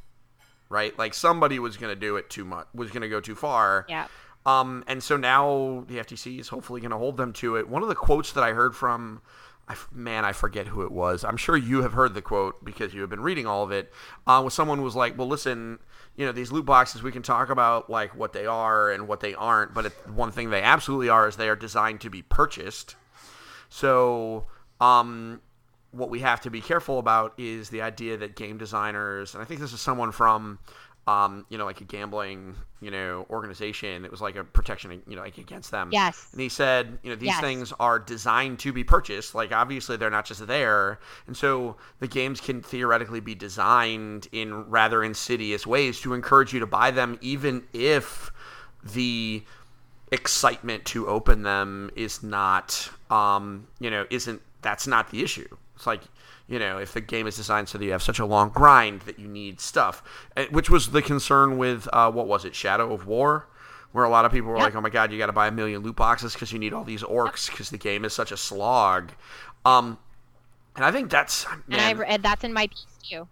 right? Like somebody was going to do it too much, was going to go too far. Yeah. Um, and so now the FTC is hopefully going to hold them to it. One of the quotes that I heard from, I man, I forget who it was. I'm sure you have heard the quote because you have been reading all of it. Uh, was someone was like, "Well, listen, you know, these loot boxes, we can talk about like what they are and what they aren't, but it, one thing they absolutely are is they are designed to be purchased. So, um, what we have to be careful about is the idea that game designers, and I think this is someone from, um, you know, like a gambling, you know, organization. It was like a protection, you know, like against them. Yes. And he said, you know, these Yes. things are designed to be purchased. Like obviously they're not just there, and so the games can theoretically be designed in rather insidious ways to encourage you to buy them, even if the excitement to open them is not, um, you know, isn't that's not the issue. It's like, you know, if the game is designed so that you have such a long grind that you need stuff, which was the concern with uh, what was it, Shadow of War, where a lot of people were Yep. like, oh my god, you got to buy a million loot boxes because you need all these orcs because the game is such a slog. Um, and I think that's And I man, that's in my piece too.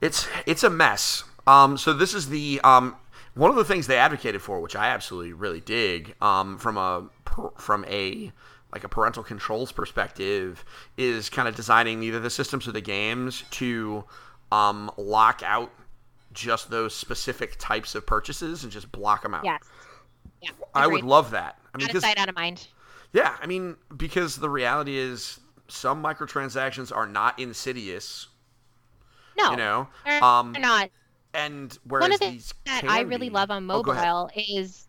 it's it's a mess. Um, so this is the um, one of the things they advocated for, which I absolutely really dig, um, from a from a like a parental controls perspective, is kind of designing either the systems or the games to um, lock out just those specific types of purchases and just block them out. Yes. Yeah. I would love that. I mean, out of sight, out of mind. yeah, I mean, because the reality is some microtransactions are not insidious, No, you know. they're, Um, they're not. and whereas One of the these that I really be- love on Oh, mobile is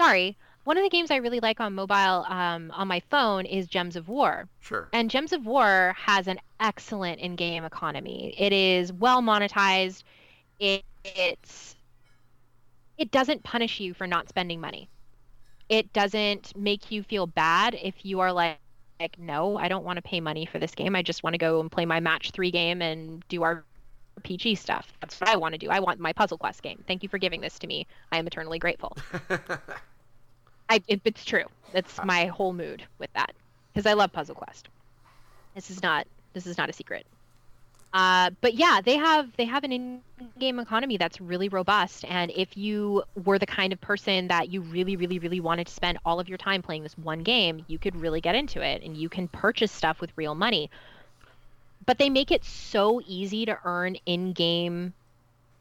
sorry. One of the games I really like on mobile um, on my phone is Gems of War. Sure. And Gems of War has an excellent in-game economy. It is well monetized. It, it's it doesn't punish you for not spending money. It doesn't make you feel bad if you are like like no, I don't want to pay money for this game. I just want to go and play my match 3 game and do our PG stuff. That's what I want to do. I want my Puzzle Quest game. Thank you for giving this to me. I am eternally grateful. <laughs> I, it, it's true. That's my whole mood with that because I love Puzzle Quest. This is not this is not a secret. Uh, but yeah, they have they have an in-game economy that's really robust, and if you were the kind of person that you really, really, really wanted to spend all of your time playing this one game, you could really get into it, and you can purchase stuff with real money. But they make it so easy to earn in-game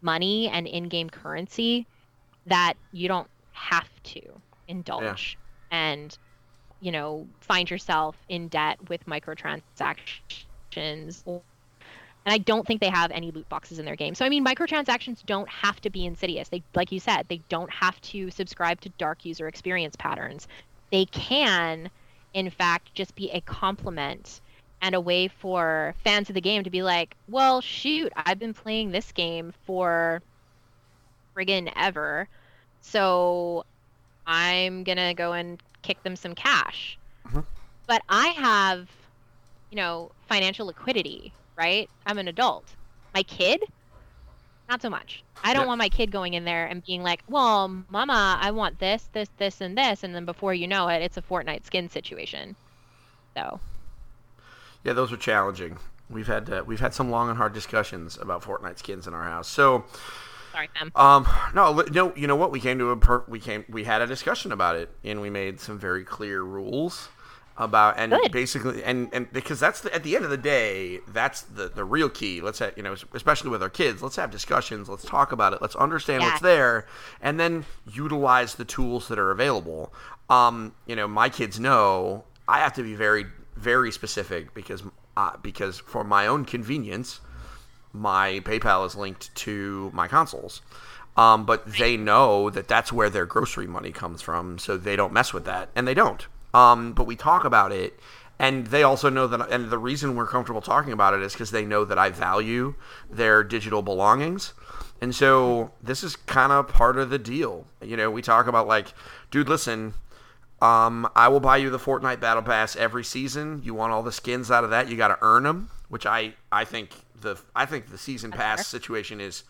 money and in-game currency that you don't have to indulge and you know find yourself in debt with microtransactions. And i don't think they have any loot boxes in their game. So i mean microtransactions don't have to be insidious. They like you said they don't have to subscribe to dark user experience patterns. They can in fact just be a complement and a way for fans of the game to be like well shoot i've been playing this game for friggin' ever. So I'm gonna go and kick them some cash. Mhm. But I have, you know, financial liquidity, right? I'm an adult. My kid, not so much. I don't Yeah. want my kid going in there and being like, "Well, mama, I want this, this, this, and this," and then before you know it, it's a Fortnite skin situation. So, Yeah, those are challenging. We've had uh, we've had some long and hard discussions about Fortnite skins in our house. So, sorry, fam. um, no, no, you know what? We came to a per- we came we had a discussion about it, and we made some very clear rules about and Good. basically and and because that's the, at the end of the day, that's the the real key. Let's have, you know, especially with our kids, let's have discussions. Let's talk about it. Let's understand Yeah. what's there, and then utilize the tools that are available. Um, you know, my kids know I have to be very very specific because uh, because for my own convenience my PayPal is linked to my consoles. Um, but they know that that's where their grocery money comes from, so they don't mess with that, and they don't. Um, but we talk about it, and they also know that. And the reason we're comfortable talking about it is because they know that I value their digital belongings, and so this is kind of part of the deal. You know, we talk about like, dude, listen, um, I will buy you the Fortnite Battle Pass every season. You want all the skins out of that? You got to earn them, which I I think the I think the season pass situation is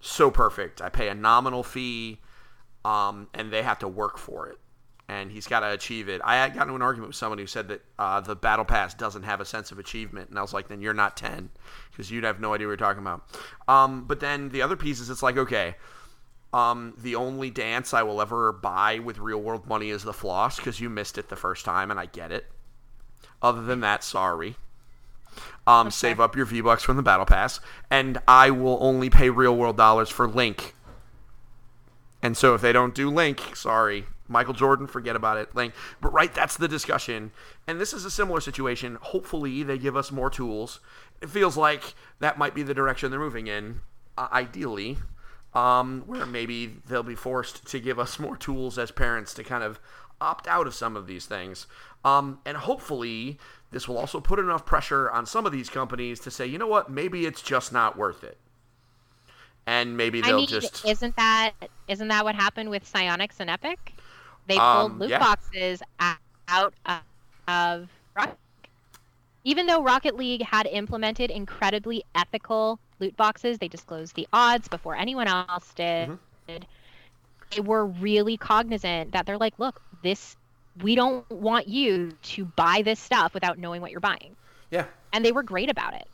so perfect. I pay a nominal fee, um, and they have to work for it. and he's got to achieve it. I got into an argument with someone who said that uh, the battle pass doesn't have a sense of achievement, and I was like, then you're not ten because you'd have no idea what you're talking about. Um, but then the other piece is it's like okay. Um, the only dance I will ever buy with real world money is the floss because you missed it the first time, and I get it. Other than that, sorry. Um, okay. Save up your V Bucks from the Battle Pass, and I will only pay real world dollars for Link. And so if they don't do Link, sorry. Michael Jordan, forget about it. Link. But right, that's the discussion. And this is a similar situation. Hopefully, they give us more tools. It feels like that might be the direction they're moving in, uh, ideally, um, where maybe they'll be forced to give us <laughs> more tools as parents to kind of opt out of some of these things. Um, and hopefully, this will also put enough pressure on some of these companies to say, you know what, maybe it's just not worth it. And maybe they'll I mean, just isn't that isn't that what happened with Psyonix and Epic? They pulled um, loot yeah. boxes out of Rocket. Even though Rocket League had implemented incredibly ethical loot boxes, they disclosed the odds before anyone else did. Mm-hmm. They were really cognizant that they're like, look, this we don't want you to buy this stuff without knowing what you're buying. Yeah. And they were great about it.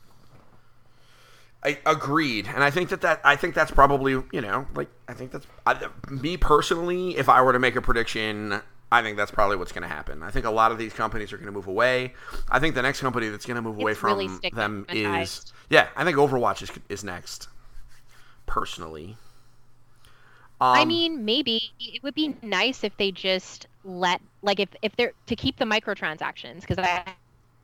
I agreed, and I think that that I think that's probably you know like I think that's I, me personally. If I were to make a prediction, I think that's probably what's going to happen. I think a lot of these companies are going to move away. I think the next company that's going to move it's away from really them is yeah. I think Overwatch is is next. Personally, um, I mean, maybe it would be nice if they just let like if if they're to keep the microtransactions because I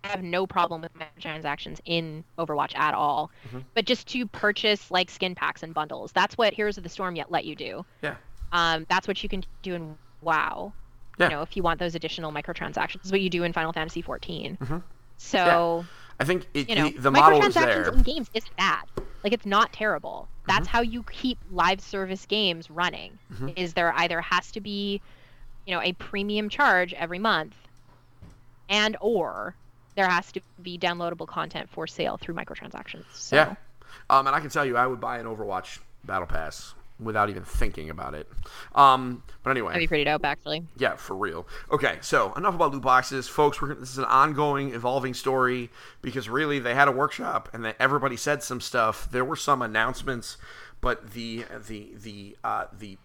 have no problem with microtransactions in Overwatch at all. Mm-hmm. But just to purchase like skin packs and bundles, that's what Heroes of the Storm yet let you do. Yeah. Um, that's what you can do in WoW. Yeah. You know, if you want those additional microtransactions, is what you do in Final Fantasy 14. Mm-hmm. So. Yeah. I think it, you know, the, the model is there. in games isn't bad. Like it's not terrible. That's mm-hmm. how you keep live service games running. Mm-hmm. Is there either has to be, you know, a premium charge every month, and or there has to be downloadable content for sale through microtransactions. So. Yeah. Um, and I can tell you, I would buy an Overwatch Battle Pass without even thinking about it. Um, but anyway, that'd be pretty dope, actually. Yeah, for real. Okay, so enough about loot boxes, folks. We're this is an ongoing, evolving story because really they had a workshop and that everybody said some stuff. There were some announcements, but the the the uh, the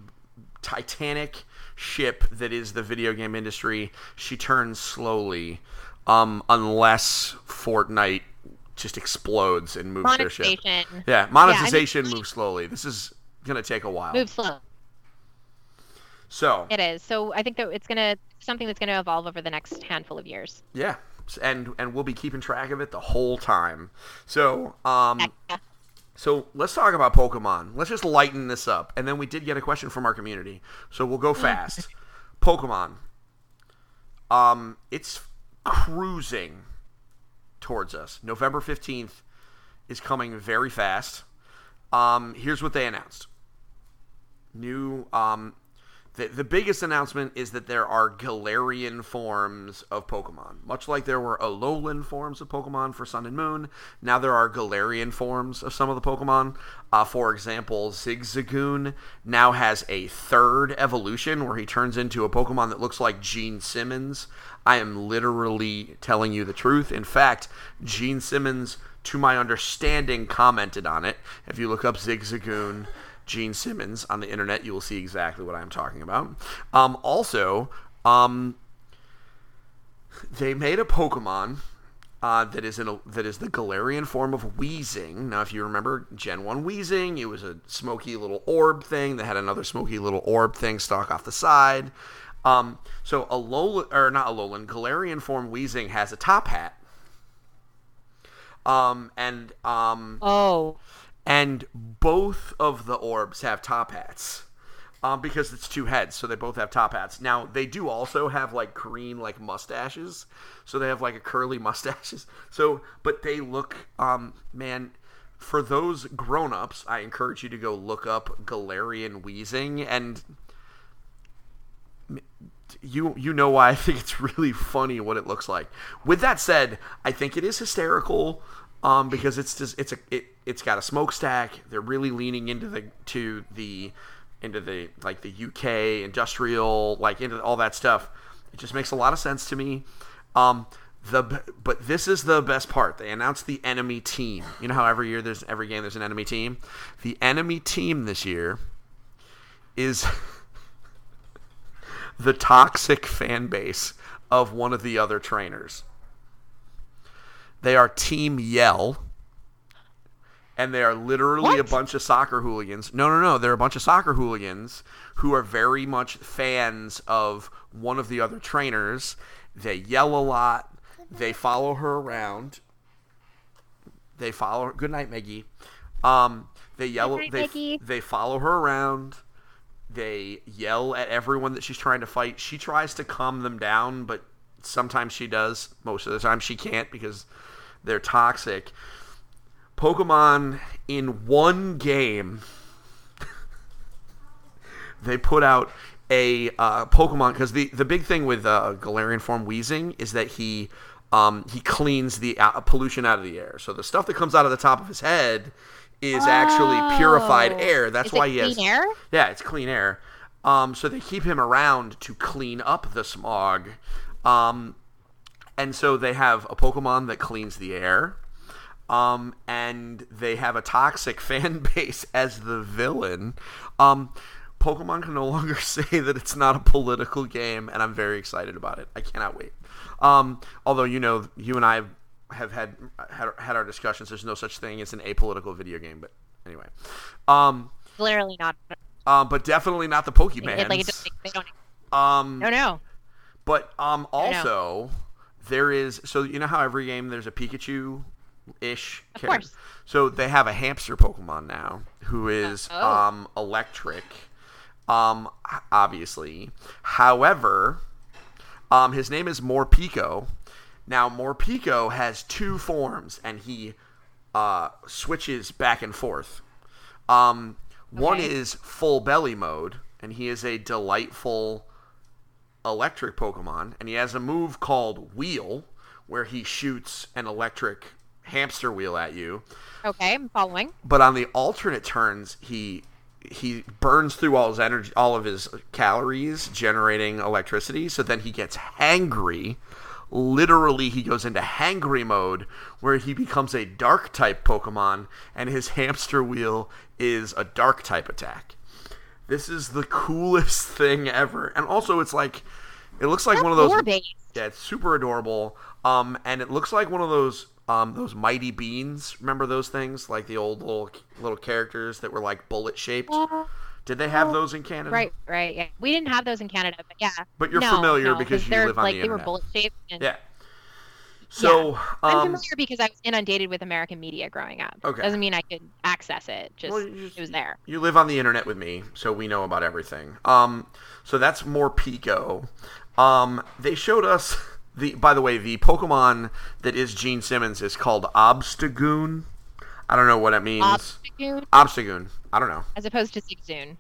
Titanic ship that is the video game industry, she turns slowly um, unless Fortnite just explodes and moves their ship. Yeah, monetization yeah, I mean, moves slowly. This is gonna take a while. Move slow. So it is. So I think that it's gonna something that's gonna evolve over the next handful of years. Yeah, and and we'll be keeping track of it the whole time. So um. Yeah. So let's talk about Pokemon. Let's just lighten this up. And then we did get a question from our community. So we'll go fast. <laughs> Pokemon. Um, it's cruising towards us. November 15th is coming very fast. Um, here's what they announced. New um, the, the biggest announcement is that there are Galarian forms of Pokemon. Much like there were Alolan forms of Pokemon for Sun and Moon, now there are Galarian forms of some of the Pokemon. Uh, for example, Zigzagoon now has a third evolution where he turns into a Pokemon that looks like Gene Simmons. I am literally telling you the truth. In fact, Gene Simmons, to my understanding, commented on it. If you look up Zigzagoon, Gene Simmons on the internet, you will see exactly what I'm talking about. Um, also, um, they made a Pokemon uh, that is in a, that is the Galarian form of Weezing. Now, if you remember Gen One Weezing, it was a smoky little orb thing that had another smoky little orb thing stuck off the side. Um, so Alolan or not Alolan, Galarian form Weezing has a top hat. Um, and um, oh, and both of the orbs have top hats. Um, because it's two heads, so they both have top hats. Now they do also have like green like mustaches, so they have like a curly <laughs> mustaches. So, but they look, um, man, for those grown-ups, I encourage you to go look up Galarian Weezing, and you you know why I think it's really funny what it looks like. With that said, I think it is hysterical um, because it's just it's a it, it's got a smokestack. They're really leaning into the to the into the like the UK industrial, like into all that stuff. It just makes a lot of sense to me. Um, the but this is the best part. They announced the enemy team. You know how every year there's every game there's an enemy team. The enemy team this year is <laughs> the toxic fan base of one of the other trainers. They are Team Yell, and they are literally a bunch of soccer hooligans. No, no, no. They're a bunch of soccer hooligans who are very much fans of one of the other trainers. They yell a lot. They follow her around. They follow her. Good night, Maggie. Um, they yell. night, they Maggie. they follow her around. They yell at everyone that she's trying to fight. She tries to calm them down, but sometimes she does. Most of the time, she can't because they're toxic. Pokemon in one game, <laughs> they put out a uh, Pokemon because the the big thing with uh, Galarian form Weezing is that he um, he cleans the uh, pollution out of the air. So the stuff that comes out of the top of his head is actually purified Oh. air. That's Is why he has air? yeah, it's clean air. Um, so they keep him around to clean up the smog. Um, and so they have a Pokemon that cleans the air. Um, and they have a toxic <laughs> fan base as the villain. Um, Pokemon can no longer <laughs> say that it's not a political game, and I'm very excited about it. I cannot wait. Um, although you know, you and I have had had, had our discussions. There's no such thing as an apolitical video game, but anyway. Um, Literally not. uh, but definitely not the Pokemon. It, like, they don't. um, No, no. but um, also there is so you know how every game there's a Pikachu ish. So they have a hamster Pokemon now who is Oh. um electric. Um, obviously. However, um, his name is Morpeko. Now Morpeko has two forms, and he uh, switches back and forth. Um, One is full belly mode, and he is a delightful electric Pokemon, and he has a move called Wheel, where he shoots an electric hamster wheel at you. Okay, I'm following. But on the alternate turns, he he burns through all his energy, all of his calories, generating electricity. So then he gets hangry. Literally, he goes into hangry mode, where he becomes a dark type Pokemon, and his <laughs> hamster wheel is a dark type attack. This is the coolest <laughs> thing ever, and also it's like, it looks like one of those. Yeah, it's super adorable. Um, and it looks like one of those um those mighty beans. Remember those things, like the old little little characters that were like bullet shaped. Did they have those in Canada? Right, right. Yeah, we didn't have those in Canada, but yeah. But you're No, familiar no, because you live on like the they were internet. bullet shaped. And, Yeah. So I'm um, familiar because I was inundated with American media growing up. Okay. Doesn't mean I could access it. Just, Well, just- it was there. you live on the internet with me, so we know about everything. Um, so that's Morpeko. Um, they showed us the. By the way, the Pokemon that is Gene Simmons is called Obstagoon. I don't know what it means. Obstagoon Obstagoon. I don't know. as opposed to Zigzagoon.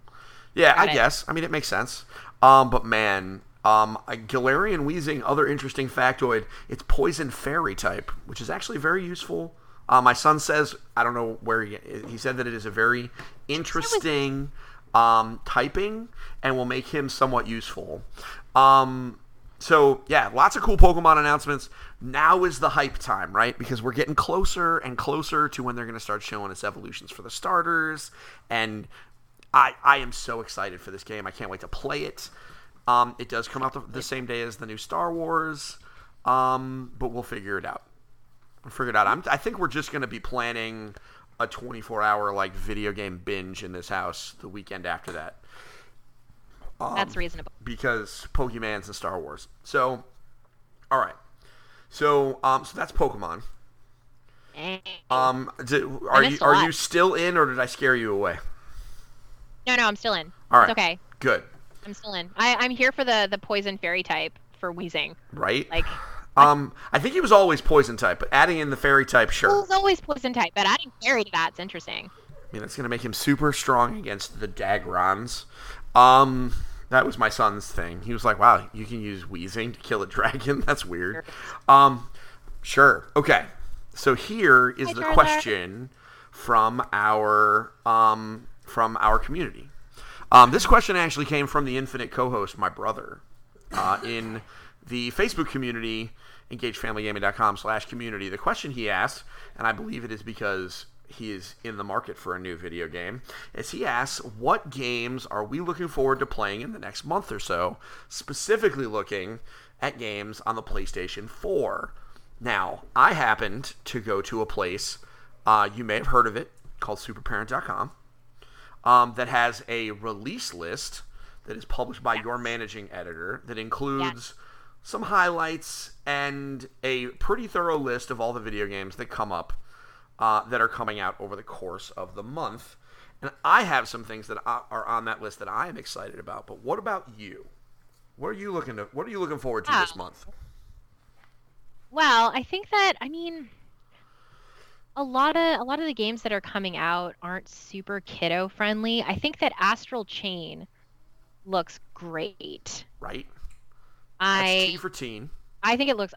Yeah, I it. guess. I mean, it makes sense. Um, but man, um, Galarian Weezing, other interesting factoid, it's Poison Fairy type, which is actually very useful. Uh, my son says, I don't know where he, he said that it is a very interesting um, typing and will make him somewhat useful. Um, so yeah, lots of cool Pokemon announcements. Now is the hype time, right? Because we're getting closer and closer to when they're going to start showing us evolutions for the starters, and I I am so excited for this game. I can't wait to play it. Um, it does come out the, the same day as the new Star Wars, um, but we'll figure it out. We'll figure it out. I'm, I think we're just going to be planning a 24 hour like video game binge in this house the weekend after that That's reasonable. because Pokemon's and Star Wars. So, all right. So, um, so that's Pokemon. Um, did, are you are lot. you still in, or did I scare you away? no, no, I'm still in. All right. It's okay. Good. I'm still in. I, I'm here for the the poison fairy type for Weezing. Right. Like, <sighs> um, I think he was always poison type, but adding in the fairy type, sure. well, it's always poison type, but adding fairy to that's interesting. I mean, that's gonna make him super strong against the Dagrons. Um, that was my son's thing. He was like, "Wow, you can use Weezing to kill a <laughs> dragon. That's weird." Um, sure. Okay. So here is Hi, the question from our um from our community. Um, this question actually came from the infinite co-host, my brother, uh, in the Facebook community, engagefamilygaming.com slash community. The question he asked, and I believe it is because he is in the market for a new video game, as he asks, what games are we looking forward to playing in the next month or so? Specifically looking at games on the PlayStation 4. Now, I happened to go to a place, uh, you may have heard of it, called superparent.com, um, that has a release list that is published by your managing editor that includes some highlights and a pretty thorough list of all the video games that come up uh, that are coming out over the course of the month. And I have some things that are on that list that I am excited about. But what about you? What are you looking to? What are you looking forward to this Oh. month? Well, I think that I mean a lot of a lot of the games that are coming out aren't super kiddo friendly. I think that Astral Chain looks great. Right? That's I T for teen. I think it looks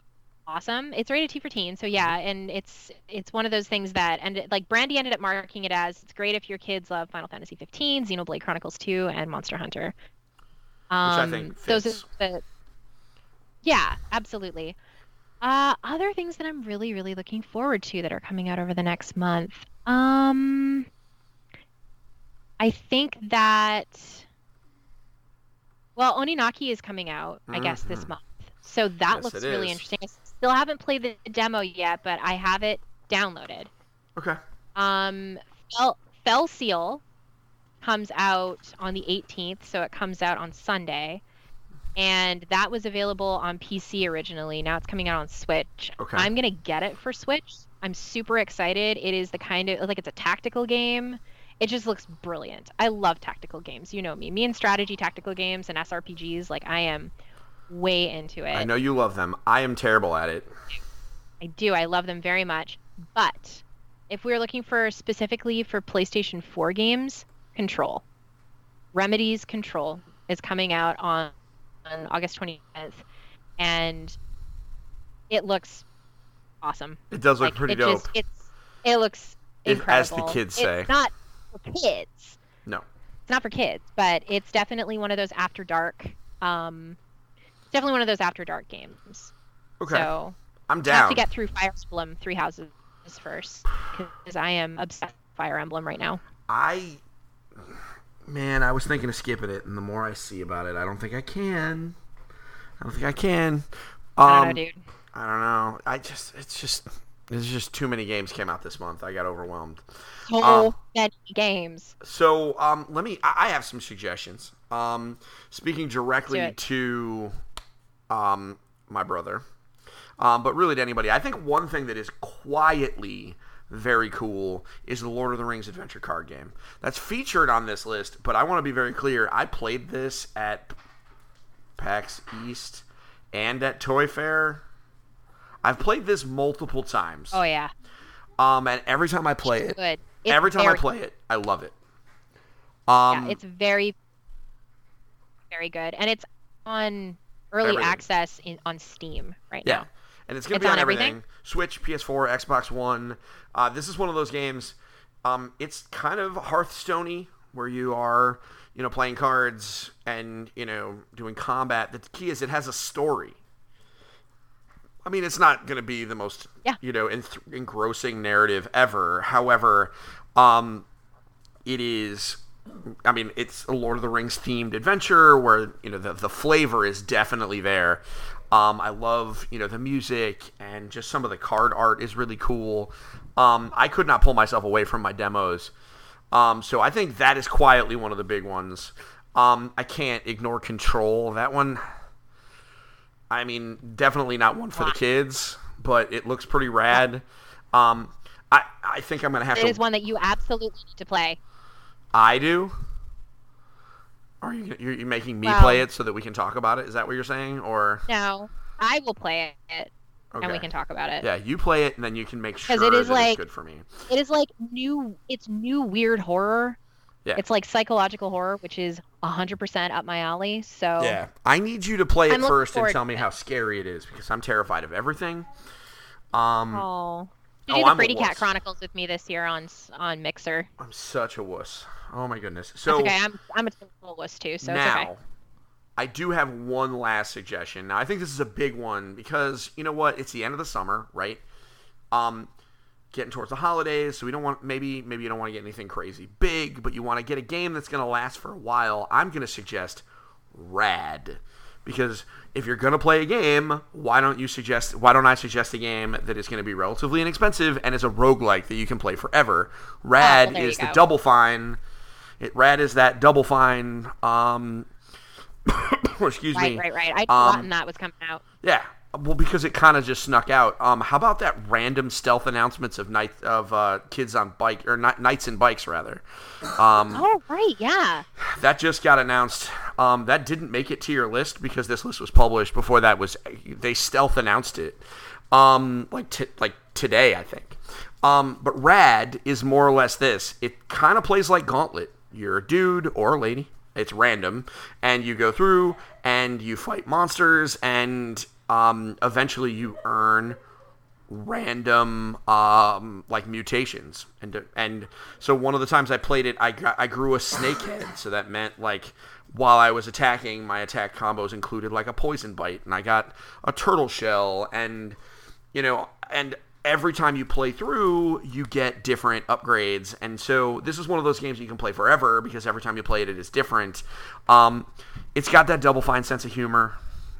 awesome. It's rated T for teen, so yeah, and it's it's one of those things that and like Brandy ended up marking it as it's great if your kids love Final Fantasy 15, Xenoblade Chronicles 2, and Monster Hunter. Um, I think those fits. are the yeah, absolutely. Uh, other things that I'm really really looking forward to that are coming out over the next month. Um, I think that well, Oninaki is coming out, I guess, this Mhm. month. So that Yes, looks really is. interesting. Still haven't played the demo yet, but I have it downloaded. Okay. Um, Fell, Fell Seal comes out on the 18th, so it comes out on Sunday. And that was available on PC originally. Now it's coming out on Switch. Okay. I'm gonna get it for Switch. I'm super excited. It is the kind of like it's a tactical game. It just looks brilliant. I love tactical games. You know me. Me and strategy tactical games and SRPGs. Like I am way into it. I know you love them. I am terrible at it. I do. I love them very much. But if we're looking for specifically for PlayStation 4 games, Control. Remedies Control is coming out on, on August 20th. And it looks awesome. It does look like pretty it dope. just it's it looks If- as the kids It's say. not for kids. No. It's not for kids, but it's definitely one of those after dark um definitely one of those after dark games. okay. So I'm down. I have to get through Fire Emblem Three Houses first because I am obsessed with Fire Emblem right now. I man, I was thinking of skipping it, and the more I see about it, I don't think I can. I don't think I can. Um, I don't know, dude. I don't know. I just, it's just, there's just too many games came out this month. I got overwhelmed. So um, many games. So, um, let me. I I have some suggestions. Um, speaking directly to, um, my brother, um, but really to anybody. I think one thing that is quietly very cool is the Lord of the Rings adventure card game. That's featured on this list, but I want to be very clear. I played this at PAX East and at Toy Fair. I've played this multiple times. Oh yeah, Um, and every time I play it, good. It's every time I play it, I love it. Um, yeah, it's very, very good, and it's on early Everything. access in on Steam right now. Yeah, now. and it's gonna It's be on, on everything. everything? Switch, PS4, Xbox One. Uh, this is one of those games. Um, it's kind of Hearthstone-y, where you are, you know, playing cards and you know doing combat. The key is it has a story. I mean, it's not going to be the most, Yeah. you know, enth- engrossing narrative ever. However, um, it is. I mean, it's a Lord of the Rings themed adventure where you know the the flavor is definitely there. Um, I love you know the music and just some of the card art is really cool. Um, I could not pull myself away from my demos. Um, so I think that is quietly one of the big ones. Um, I can't ignore Control. That one. I mean, definitely not one for the kids, but it looks pretty rad. Um, I I think I'm gonna have It to. is one that you absolutely need to play. I do. Are you you're, you making me Well- play it so that we can talk about it? Is that what you're saying, or No, I will play it, okay. and we can talk about it. Yeah, you play it, and then you can make sure it is that like- it's good for me. It is like new. It's new weird horror. Yeah. It's like psychological horror, which is 100% up my alley. So Yeah, I need you to play it I'm first and tell me it. how scary it is because I'm terrified of everything. Um, Oh, You Oh, do the I'm Brady Cat. Chronicles with me this year on on Mixer. I'm such a wuss. Oh my goodness. That's okay. I'm I'm a total wuss too, so now, it's okay. I do have one last suggestion. Now, I think this is a big one because you know what? It's the end of the summer, right? Um, getting towards the holidays, so we don't want maybe maybe you don't want to get anything crazy big, but you want to get a game that's going to last for a while. I'm going to suggest Rad because if you're going to play a game, why don't you suggest why don't I suggest a game that is going to be relatively inexpensive and is a roguelike that you can play forever? Rad Oh, is the. Double Fine. It Rad is that Double Fine um <coughs> excuse Right, me. Right, right, right. I'd Um, forgotten that was coming out. Yeah. Well, because it kind of just snuck out. Um, how about that random stealth announcements of night of uh, kids on bike or ni- knights and bikes rather? Um, Oh right, yeah. that just got announced. Um, that didn't make it to your list because this list was published before that was they stealth announced it. Um, like t- like today, I think. Um, but Rad is more or less this. It kind of plays like Gauntlet. You're a dude or a lady. It's random, and you go through and you fight monsters, and um, eventually you earn random um, like mutations. And and so one of the times I played it I got, I grew a snake head so that meant like while I was attacking my attack combos included like a poison bite. And I got a turtle shell. And you know and every time you play through you get different upgrades. And so this is one of those games you can play forever because every time you play it it is different. Um, it's got that double fine sense of humor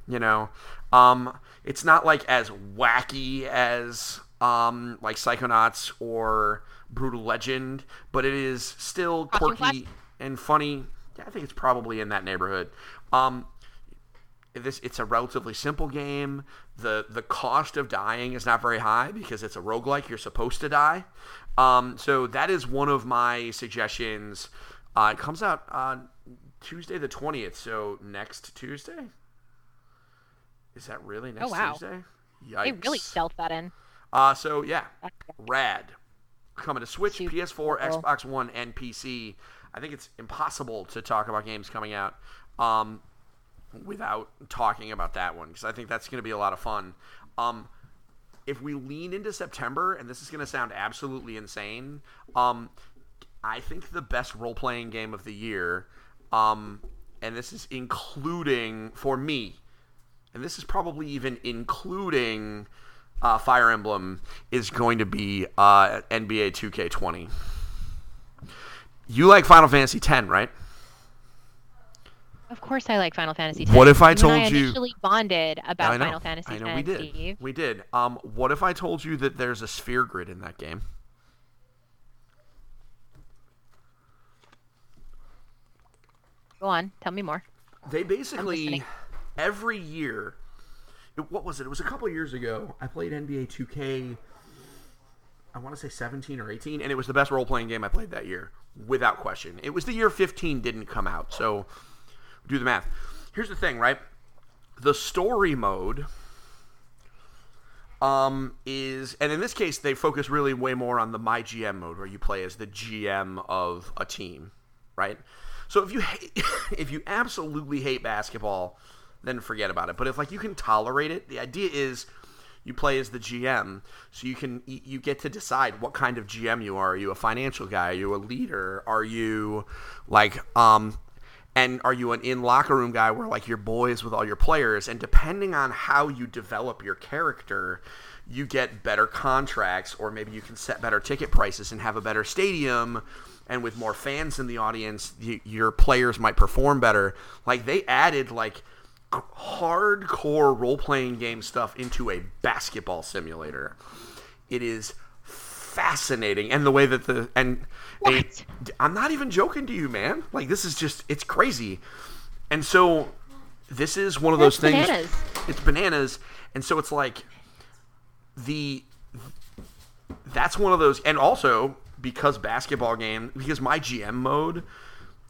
you know um, it's not like as wacky as um, like psychonauts or brutal legend but it is still quirky and funny yeah, i think it's probably in that neighborhood um, this it's a relatively simple game. The the cost of dying is not very high because it's a roguelike. You're supposed to die. Um, so that is one of my suggestions. Uh, it comes out on Tuesday the 20th, so next Tuesday. Is that really next Oh, wow. Tuesday? They really stealth that in. Uh, so yeah, rad. Coming to Switch, Super PS4, cool. Xbox One, and PC. I think it's impossible to talk about games coming out um, without talking about that one because I think that's going to be a lot of fun. Um, if we lean into September, and this is going to sound absolutely insane, um, I think the best role playing game of the year, um, and this is including for me, and this is probably even including uh, Fire Emblem, is going to be uh, NBA 2K20. You like Final Fantasy X, right? Of course, I like Final Fantasy. What if I You and told I you- initially bonded about I. Final Fantasy I know X, we did. Steve? We did. Um, what if I told you that there's a sphere grid in that game? Go on, tell me more. They basically. Every year. it- What was it? It was a couple years ago. I played NBA 2K. I want to say 17 or 18, and it was the best role playing game I played that year, without question. It was the year 15 didn't come out, so do the math. Here's the thing, right? The story mode um, is, and in this case, they focus really way more on the my GM mode, where you play as the GM of a team, right? So if you hate, <laughs> if you absolutely hate basketball, then forget about it. But if like you can tolerate it, the idea is you play as the GM, so you can you get to decide what kind of GM you are. Are you a financial guy? Are you a leader? Are you like um and are you an in locker room guy where like you're boys with all your players and depending on how you develop your character you get better contracts or maybe you can set better ticket prices and have a better stadium and with more fans in the audience y- your players might perform better like they added like hardcore role-playing game stuff into a basketball simulator it is fascinating and the way that the and I'm not even joking to you, man. Like this is just it's crazy. And so this is one of those things bananas. it's bananas and so it's like the that's one of those and also because basketball game because my GM mode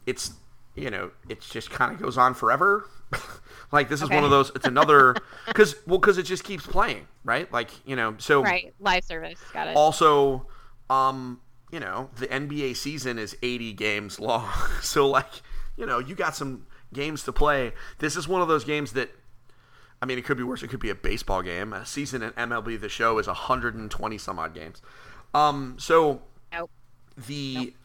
it's you know it just kind of goes on forever <laughs> like this is one of those it's another <laughs> cuz well cuz it just keeps playing right like you know so Right, live service. Got it. also um you know the nba season is 80 games long <laughs> so like you know you got some games to play this is one of those games that I mean, it could be worse. It could be a baseball game. A season in MLB The Show is 120 some odd games. Um, so Nope. the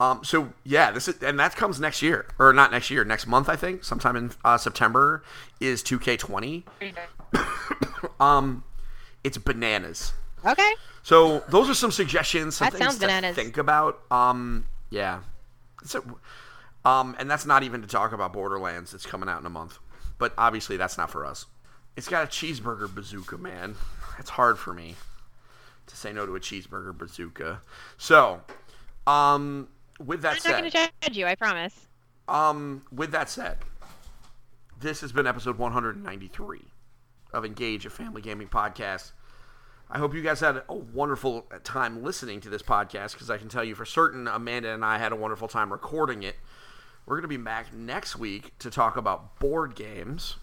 um, so yeah, this is and that comes next year or not next year, next month I think, sometime in uh, September is 2K20. <coughs> um, it's bananas. Okay. So those are some suggestions, some That things sounds to bananas. think about. Um, yeah, a, um, and that's not even to talk about Borderlands. It's coming out in a month, but obviously that's not for us. It's got a cheeseburger bazooka, man. It's hard for me to say no to a cheeseburger bazooka. So, um, with that I'm not said, going to judge you. I promise. um, with that said, this has been episode 193 of Engage, a family gaming podcast. I hope you guys had a wonderful time listening to this podcast because I can tell you for certain Amanda and I had a wonderful time recording it. We're going to be back next week to talk about board games.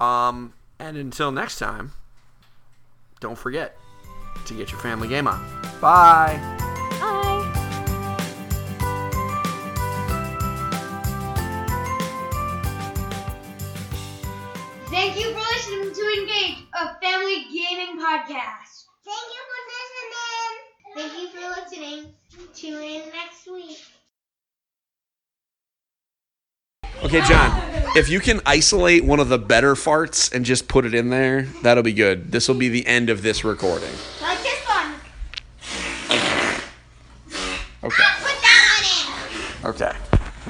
Um, and until next time, don't forget to get your family game on. Bye. A family gaming podcast. Thank you for listening. Thank you for listening. Tune in next week. Okay, John, if you can isolate one of the better farts and just put it in there, that'll be good. This will be the end of this recording. Like this one. Okay. Put that one in. Okay.